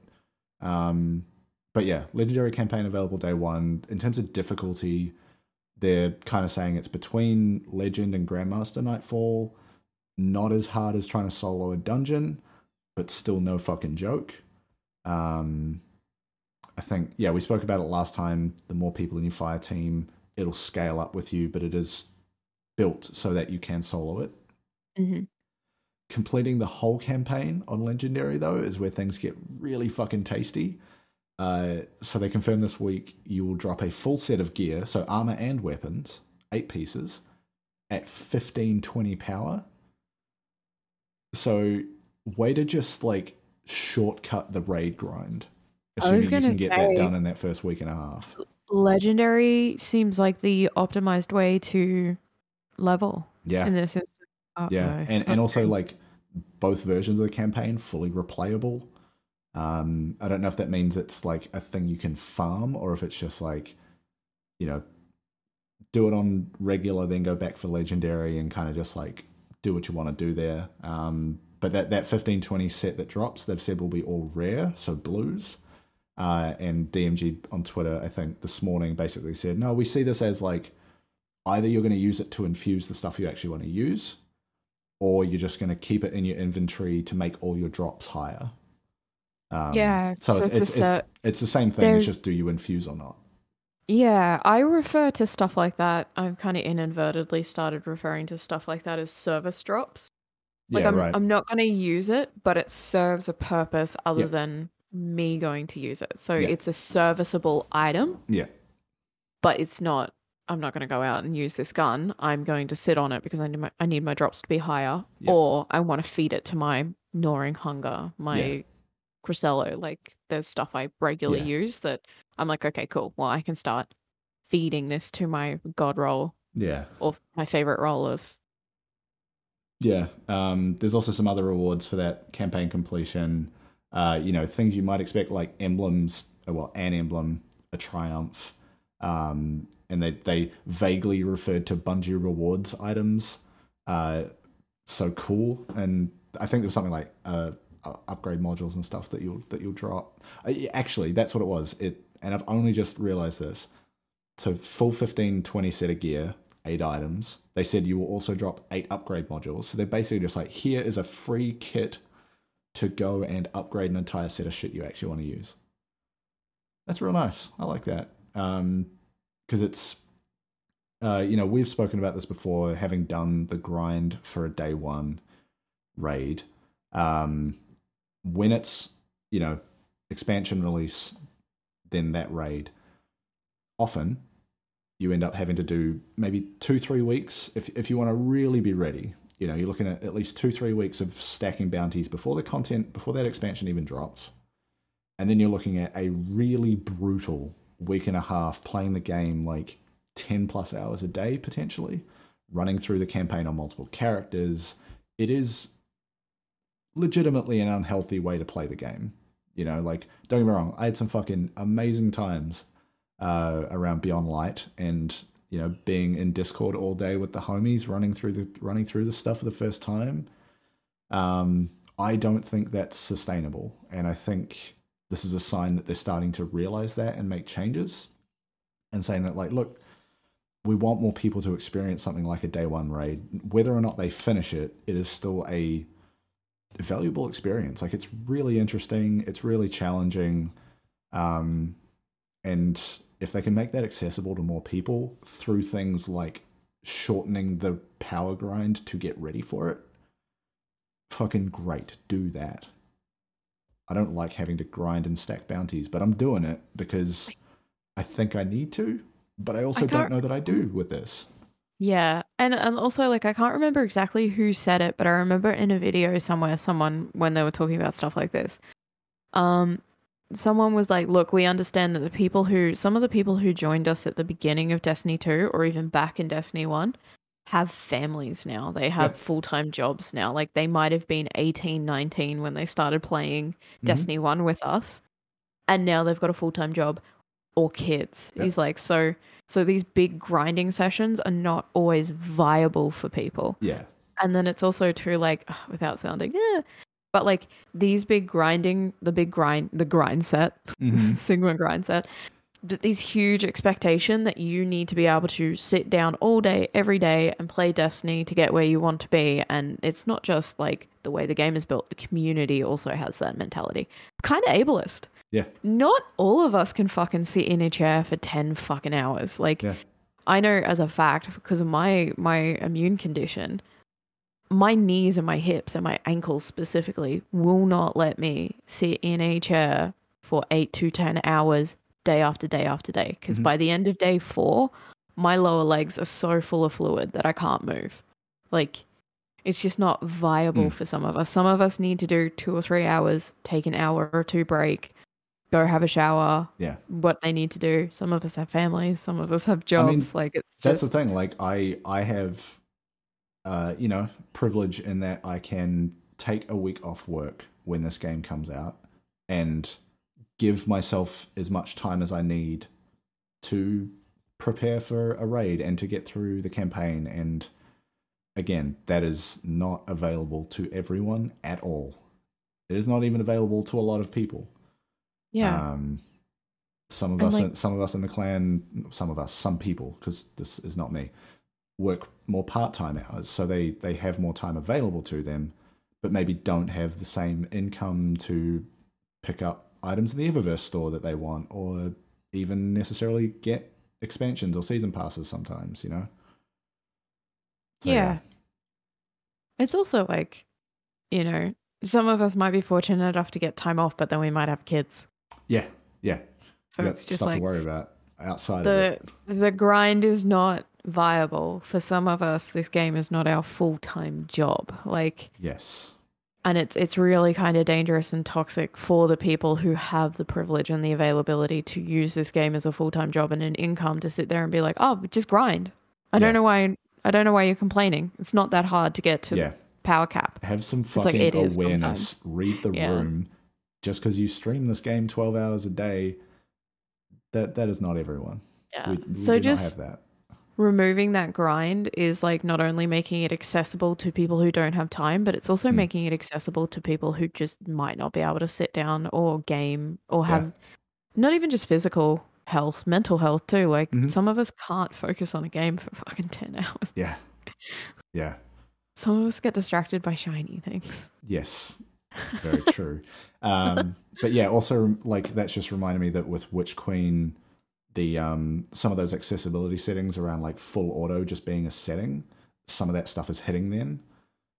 A: Um, but yeah, legendary campaign available day one. In terms of difficulty, they're kind of saying it's between Legend and Grandmaster Nightfall. Not as hard as trying to solo a dungeon, but still no fucking joke. Um, I think yeah, we spoke about it last time. The more people in your fire team, it'll scale up with you, but it is built so that you can solo it.
B: Mm-hmm.
A: Completing the whole campaign on Legendary though is where things get really fucking tasty. Uh, so they confirm this week you will drop a full set of gear, so armor and weapons, eight pieces, at fifteen twenty power. So way to just like shortcut the raid grind.
B: I was
A: Assuming you
B: gonna
A: can get
B: say-
A: that done in that first week and a half.
B: Legendary seems like the optimized way to level
A: Yeah.
B: in this instance.
A: Yeah,
B: Uh-oh.
A: and and also like both versions of the campaign fully replayable. Um, I don't know if that means it's like a thing you can farm or if it's just like, you know, do it on regular, then go back for legendary and kind of just like do what you want to do there. Um, but that that fifteen twenty set that drops, they've said will be all rare, so blues. Uh, and DMG on Twitter, I think this morning basically said, no, we see this as like either you're going to use it to infuse the stuff you actually want to use, or you're just going to keep it in your inventory to make all your drops higher. Um,
B: yeah,
A: so, it's
B: a
A: it's, it's, it's the same thing. It's just do you infuse or not?
B: Yeah, I refer to stuff like that. I've kind of inadvertently started referring to stuff like that as service drops. Like
A: yeah,
B: I'm,
A: right.
B: I'm not going to use it, but it serves a purpose other
A: Yeah.
B: than me going to use it. So
A: Yeah.
B: it's a serviceable item,
A: yeah,
B: but it's not. I'm not going to go out and use this gun. I'm going to sit on it because I need my, I need my drops to be higher,
A: Yeah.
B: or I want to feed it to my gnawing hunger, my
A: Yeah.
B: Crisello. Like there's stuff I regularly
A: Yeah.
B: use that I'm like, okay, cool. Well, I can start feeding this to my god roll
A: yeah,
B: or my favorite roll of
A: yeah. Um, there's also some other rewards for that campaign completion. Uh, you know, things you might expect like emblems, uh, well, an emblem, a triumph, um, and they they vaguely referred to Bungie rewards items. Uh, so cool, and I think there was something like uh, uh, upgrade modules and stuff that you'll that you'll drop. Uh, actually, that's what it was. It and I've only just realized this. So full 15, 20 set of gear, eight items. They said you will also drop eight upgrade modules. So they're basically just like, here is a free kit to go and upgrade an entire set of shit you actually want to use. That's real nice. I like that. Um, because it's uh, you know, we've spoken about this before, having done the grind for a day one raid. Um, when it's, you know, expansion release, then that raid, often you end up having to do maybe two, three weeks if, if you want to really be ready. You know, you're looking at at least two, three weeks of stacking bounties before the content, before that expansion even drops. And then you're looking at a really brutal week and a half playing the game like 10 plus hours a day potentially, running through the campaign on multiple characters. It is legitimately an unhealthy way to play the game. You know, like, don't get me wrong, I had some fucking amazing times uh, around Beyond Light and you know being in Discord all day with the homies running through the running through the stuff for the first time. Um, I don't think that's sustainable, and I think this is a sign that they're starting to realize that and make changes, and saying that like, look, we want more people to experience something like a day one raid, whether or not they finish it. It is still a valuable experience. Like it's really interesting. It's really challenging. Um, and if they can make that accessible to more people through things like shortening the power grind to get ready for it, fucking great. Do that. I don't like having to grind and stack bounties, but I'm doing it because I think I need to, but I also
B: I
A: don't know that I do with this.
B: Yeah, and and also like I can't remember exactly who said it, but I remember in a video somewhere someone when they were talking about stuff like this, um, someone was like, "Look, we understand that the people who some of the people who joined us at the beginning of Destiny two or even back in Destiny one have families now. They have
A: Yeah.
B: full time jobs now. Like they might have been 18, 19 when they started playing
A: Mhm.
B: Destiny one with us, and now they've got a full time job or kids.
A: Yep.
B: He's like, so so these big grinding sessions are not always viable for people.
A: Yeah.
B: And then it's also true, like without sounding, eh, but like these big grinding, the big grind, the grind set, [laughs]
A: Mhm.
B: Sigma grind set, these huge expectation that you need to be able to sit down all day, every day, and play Destiny to get where you want to be. And it's not just like the way the game is built; the community also has that mentality. It's kind of ableist.
A: Yeah.
B: Not all of us can fucking sit in a chair for ten fucking hours. Like,
A: Yeah.
B: I know as a fact because of my my immune condition, my knees and my hips and my ankles specifically will not let me sit in a chair for eight to ten hours day after day after day. Because
A: Mhm.
B: by the end of day four, my lower legs are so full of fluid that I can't move. Like it's just not viable
A: Mm.
B: for some of us. Some of us need to do two or three hours, take an hour or two break, go have a shower,
A: Yeah.
B: what they need to do. Some of us have families, some of us have
A: I
B: jobs.
A: mean,
B: like it's
A: That's
B: just
A: the thing. Like I, I have, uh, you know, privilege in that I can take a week off work when this game comes out and give myself as much time as I need to prepare for a raid and to get through the campaign. And again, that is not available to everyone at all. It is not even available to a lot of people.
B: yeah.
A: Um, some of
B: And,
A: us,
B: like-
A: some of us in the clan, some of us, some people, because this is not me, work more part-time hours, so they they have more time available to them, but maybe don't have the same income to pick up items in the Eververse store that they want, or even necessarily get expansions or season passes. Sometimes, you know. So,
B: yeah. It's also like, you know, some of us might be fortunate enough to get time off, but then we might have kids.
A: yeah, yeah.
B: So
A: got
B: it's just
A: stuff
B: like
A: to worry about outside of
B: the the grind is not viable for some of us. This game is not our full time job. Like,
A: Yes.
B: And it's it's really kind of dangerous and toxic for the people who have the privilege and the availability to use this game as a full time job and an income to sit there and be like, oh, just grind. I
A: Yeah.
B: don't know why. I don't know why you're complaining. It's not that hard to get to
A: Yeah.
B: power cap.
A: have some
B: like
A: fucking
B: is
A: awareness, read the
B: Yeah.
A: room, just because you stream this game 12 hours a day, that that is not everyone.
B: Yeah.
A: We, we
B: so just
A: have that.
B: Removing that grind is like not only making it accessible to people who don't have time, but it's also
A: Mm.
B: making it accessible to people who just might not be able to sit down or game or
A: Yeah.
B: have not even just physical health, mental health too. Like
A: Mhm.
B: some of us can't focus on a game for [laughs] fucking 10 hours.
A: Yeah. Yeah.
B: Some of us get distracted by shiny things.
A: Yes. [laughs] Very true. um, but yeah, also like that's just reminded me that with Witch Queen, the um, some of those accessibility settings around like full auto just being a setting, some of that stuff is hitting then.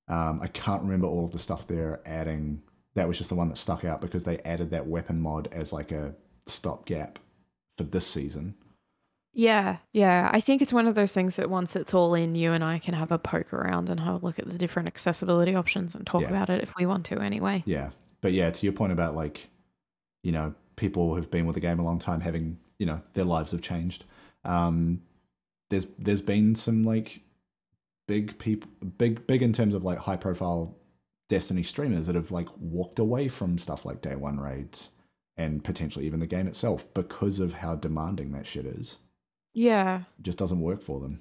A: Um, I can't remember all of the stuff they're adding. That was just the one that stuck out because they added that weapon mod as like a stopgap for this season.
B: Yeah, yeah. I think it's one of those things that once it's all in, you and I can have a poke around and have a look at the different accessibility options and talk
A: Yeah.
B: about it if we want to anyway.
A: Yeah. But yeah, to your point about like, you know, people who've been with the game a long time having, you know, their lives have changed. Um, there's there's been some like big people big big in terms of like high profile Destiny streamers that have like walked away from stuff like day one raids and potentially even the game itself because of how demanding that shit is.
B: Yeah.
A: It just doesn't work for them.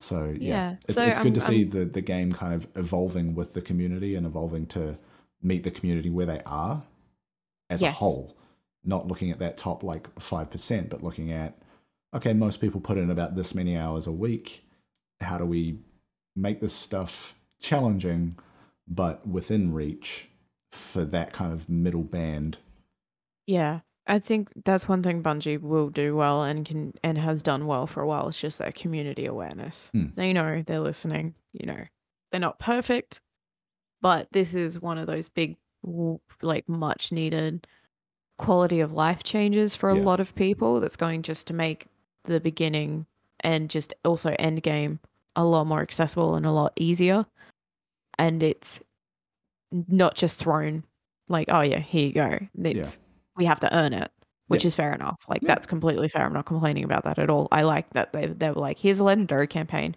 A: So yeah,
B: Yeah,
A: it's,
B: so
A: it's good
B: I'm-
A: to see
B: I'm-
A: the the game kind of evolving with the community and evolving to meet the community where they are as a whole. Not looking at that top like five percent, but looking at okay, most people put in about this many hours a week. How do we make this stuff challenging, but within reach for that kind of middle band?
B: Yeah. I think that's one thing Bungie will do well and can and has done well for a while. It's just that community awareness.
A: Hmm.
B: They know they're listening. You know, they're not perfect, but this is one of those big, like, much needed quality of life changes for a
A: Yeah.
B: lot of people. That's going just to make the beginning and just also end game a lot more accessible and a lot easier. And it's not just thrown like, oh yeah, here you go. It's we have to earn it, which
A: Yeah.
B: is fair enough. Like
A: Yeah.
B: that's completely fair. I'm not complaining about that at all. I like that they they were like, here's a legendary campaign,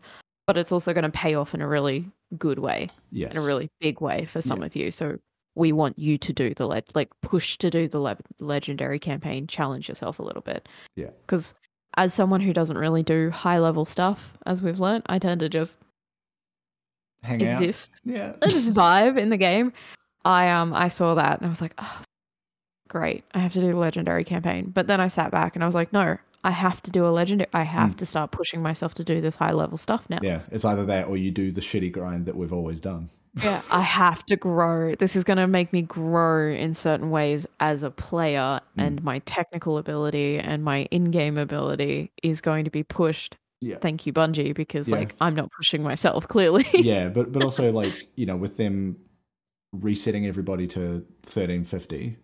B: but it's also going to pay off in a really good way,
A: Yes.
B: in a really big way for some
A: Yeah.
B: of you. So we want you to do the leg like push to do the le- legendary campaign, challenge yourself a little bit.
A: Yeah.
B: Because as someone who doesn't really do high level stuff, as we've learned, I tend to just
A: hang out.
B: exist
A: Yeah.
B: I just vibe in the game. I um I saw that and I was like, oh, great, I have to do the legendary campaign. But then I sat back and I was like, no, I have to do a legendary. I have
A: Mm.
B: to start pushing myself to do this high level stuff now.
A: Yeah, it's either that or you do the shitty grind that we've always done. [laughs]
B: Yeah, I have to grow. This is going to make me grow in certain ways as a player,
A: Mm.
B: and my technical ability and my in-game ability is going to be pushed.
A: Yeah.
B: Thank you, Bungie, because
A: Yeah.
B: like I'm not pushing myself [laughs] clearly. [laughs]
A: yeah, but but also like, you know, with them resetting everybody to 1350,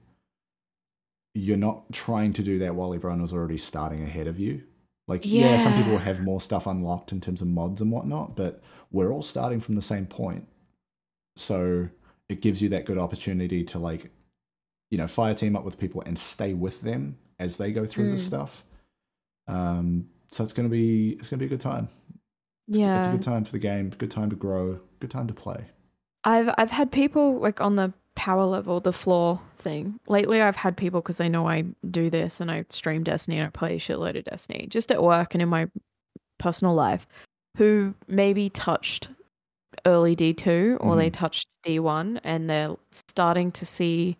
A: you're not trying to do that while everyone was already starting ahead of you. Like, yeah, some people have more stuff unlocked in terms of mods and whatnot, but we're all starting from the same point. So it gives you that good opportunity to like, you know, fire team up with people and stay with them as they go through this
B: Mm.
A: stuff. Um, so it's gonna be it's gonna be a good time. It's,
B: yeah,
A: it's a good time for the game. Good time to grow. Good time to play.
B: I've I've had people like on the power level, the floor thing. Lately, I've had people because they know I do this and I stream Destiny and I play a shitload of Destiny, just at work and in my personal life, who maybe touched early D two or they
A: Mhm.
B: touched D one and they're starting to see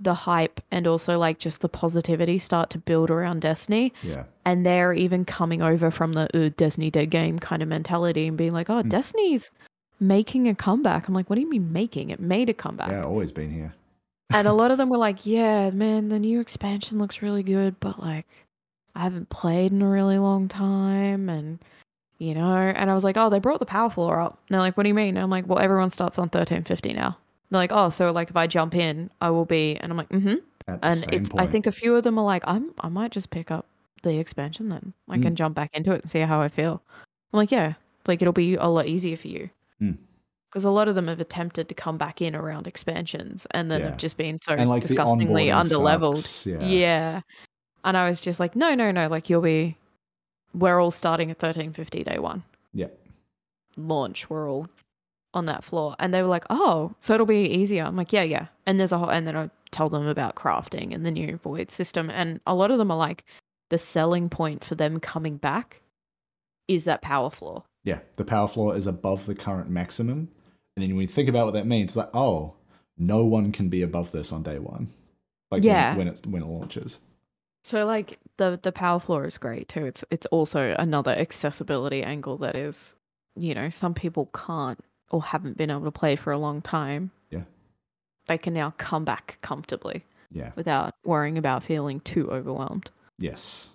B: the hype and also like just the positivity start to build around Destiny
A: Yeah.
B: and they're even coming over from the uh, Destiny dead game kind of mentality and being like, "Oh,
A: Mm.
B: Destiny's making a comeback." I'm like, "What do you mean making? It made a comeback."
A: Yeah, always been here. [laughs]
B: and a lot of them were like, [laughs] "Yeah, man, the new expansion looks really good, but like, I haven't played in a really long time, and you know." And I was like, "Oh, they brought the power floor up." And they're like, "What do you mean?" And I'm like, "Well, everyone starts on 1350 now." They're like, "Oh, so like if I jump in, I will be," and I'm like, "Mm-hmm."
A: At the
B: and it's
A: point.
B: i think a few of them are like i'm i might just pick up the expansion then i can
A: Mm.
B: jump back into it and see how i feel i'm like yeah like it'll be a lot easier for you
A: Mm.
B: because a lot of them have attempted to come back in around expansions and then
A: Yeah.
B: have just been so
A: like
B: disgustingly underleveled
A: sucks, Yeah.
B: yeah and i was just like no no no like you'll be we're all starting at 1350 day one
A: Yep.
B: launch we're all on that floor. And they were like, oh, so it'll be easier. I'm like, yeah, yeah. And there's a whole, and then I tell them about crafting and the new void system. And a lot of them are like, the selling point for them coming back is that power floor.
A: Yeah, the power floor is above the current maximum. And then when you think about what that means, it's like, oh, no one can be above this on day one. Like
B: Yeah.
A: when, when it when it launches.
B: So like the the power floor is great too. It's it's also another accessibility angle that is, you know, some people can't or haven't been able to play for a long time.
A: Yeah.
B: They can now come back comfortably
A: Yeah.
B: without worrying about feeling too overwhelmed.
A: Yes.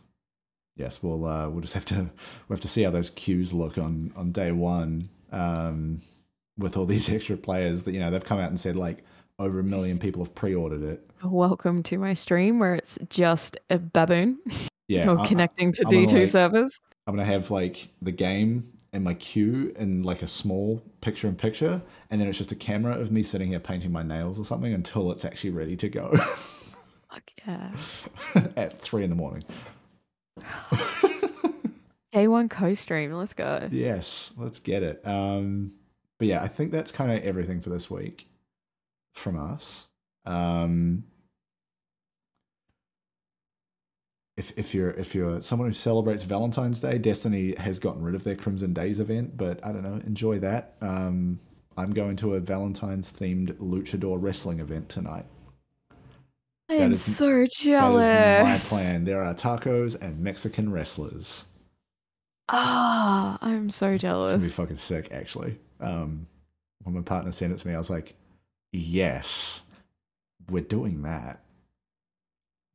A: Yes, we'll uh, we'll just have to we'll have to see how those queues look on on day one um, with all these [laughs] extra players that you know they've come out and said like over a million people have pre-ordered it.
B: Welcome to my stream where it's just a baboon
A: Yeah,
B: or
A: I-
B: connecting to D2
A: like-
B: servers.
A: I'm gonna have like the game and my queue in like a small picture in picture, and then it's just a camera of me sitting here painting my nails or something until it's actually ready to go [laughs]
B: Fuck yeah.
A: at three in the morning. [laughs]
B: Day one co-stream, let's go.
A: Yes, let's get it. Um, but yeah, I think that's kind of everything for this week from us. Um, if if you're if you're someone who celebrates Valentine's Day, Destiny has gotten rid of their Crimson Days event, but I don't know, enjoy that. Um, I'm going to a Valentine's themed luchador wrestling event tonight.
B: I
A: That
B: am
A: is-
B: so jealous.
A: is my plan. There are tacos and Mexican wrestlers.
B: Ah, I'm so jealous.
A: It's gonna be fucking sick, actually. Um, when my partner sent it to me, I was like, "Yes, we're doing that."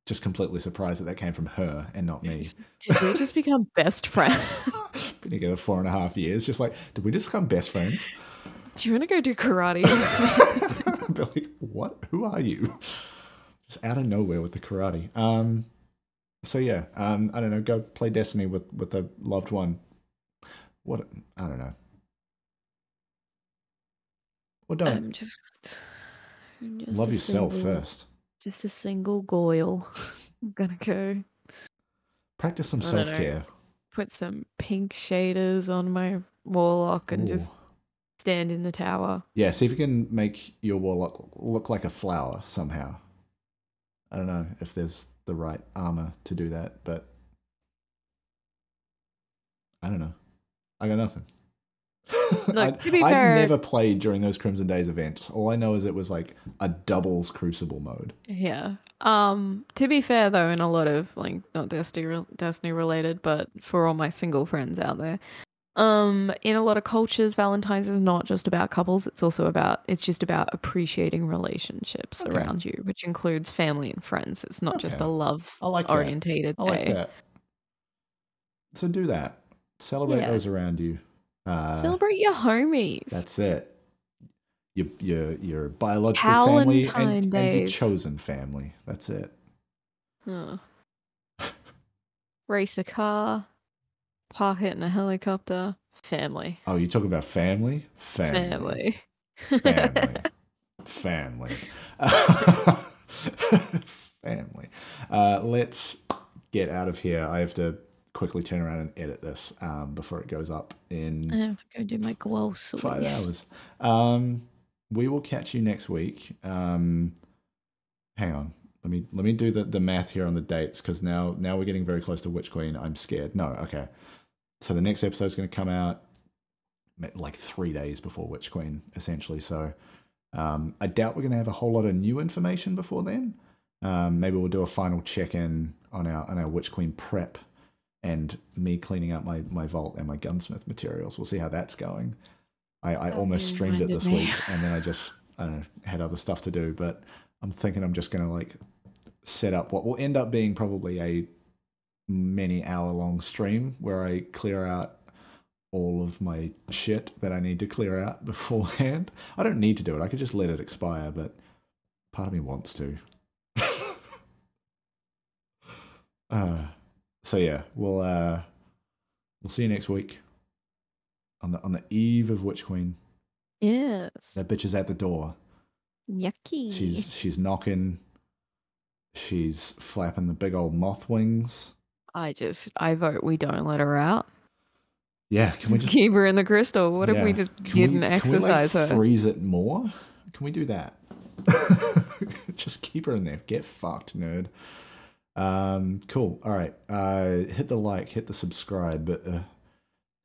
A: Just completely surprised that that came from her and not me.
B: Did we just become [laughs] best friends? [laughs]
A: Been together four and a half years. Just like, did we just become best friends?
B: Do you want to go do karate? [laughs]
A: Be like, what? Who are you? Just out of nowhere with the karate. Um, so yeah, um, I don't know. Go play Destiny with with a loved one. What? I don't know. Or don't
B: I'm just, just
A: love yourself
B: single-
A: first.
B: Just a single goyle. [laughs] I'm gonna go
A: Practice some
B: I don't know.
A: self care.
B: put some pink shaders on my warlock and just stand in the tower.
A: yeah. See if you can make your warlock look like a flower somehow. I don't know if there's the right armor to do that, but I don't know. I got nothing.
B: Look, [laughs]
A: I,
B: to be
A: I
B: fair- I
A: never played during those Crimson Days events. All I know is it was like a doubles Crucible mode.
B: Yeah. Um. To be fair, though, in a lot of like not Destiny Destiny related, but for all my single friends out there, um, in a lot of cultures, Valentine's is not just about couples. It's also about it's just about appreciating relationships
A: Okay.
B: around you, which includes family and friends. It's not just a love
A: I like that.
B: orientated
A: I like
B: day.
A: that. So do that. Celebrate
B: Yeah.
A: those around you. Uh,
B: Celebrate your homies.
A: That's it. Your your your biological family and, and your chosen family. That's it.
B: Huh. Race a car, it in a helicopter. Family.
A: Oh, you talk about family? Family.
B: Family.
A: Family. [laughs] Family. [laughs] family. Uh, let's get out of here. I have to quickly turn around and edit this um, before it goes up in
B: I have to go do my glow
A: five hours. Um, we will catch you next week. Um, hang on. Let me let me do the, the math here on the dates because now now we're getting very close to Witch Queen. I'm scared. No, okay. So the next episode is going to come out like three days before Witch Queen, essentially. So um, I doubt we're going to have a whole lot of new information before then. Um, maybe we'll do a final check in on our on our Witch Queen prep and me cleaning up my, my vault and my gunsmith materials. We'll see how that's going. I, I
B: That
A: almost streamed it this
B: me.
A: week and then I just I don't know, had other stuff to do, but I'm thinking I'm just gonna like set up what will end up being probably a many hour long stream where I clear out all of my shit that I need to clear out [laughs] beforehand. I don't need to do it. I could just let it expire, but part of me wants to. [laughs] uh, so yeah, we'll uh, we'll see you next week on the on the eve of Witch Queen.
B: Yes.
A: That bitch is at the door.
B: Yucky.
A: She's she's knocking. She's flapping the big old moth wings.
B: I just I vote we don't let her out.
A: Yeah, can we
B: Just
A: just
B: keep her in the crystal. What if we just
A: Can we-
B: didn't
A: can we, like,
B: exercise her?
A: Freeze it more? Can we do that? [laughs] just keep her in there. Get fucked, nerd. Um, cool. All right. Uh, hit the like, hit the subscribe, but uh,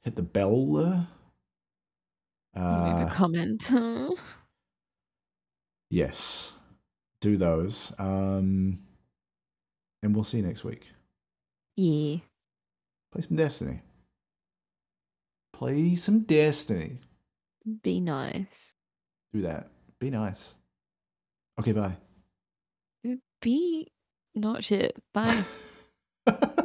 A: hit the bell. Uh,
B: Leave a
A: uh,
B: comment. [laughs]
A: yes, do those. Um, and we'll see you next week.
B: Yeah.
A: Play some Destiny. Play some Destiny.
B: Be nice.
A: Do that. Be nice. Okay, bye.
B: Be not shit. Bye. [laughs]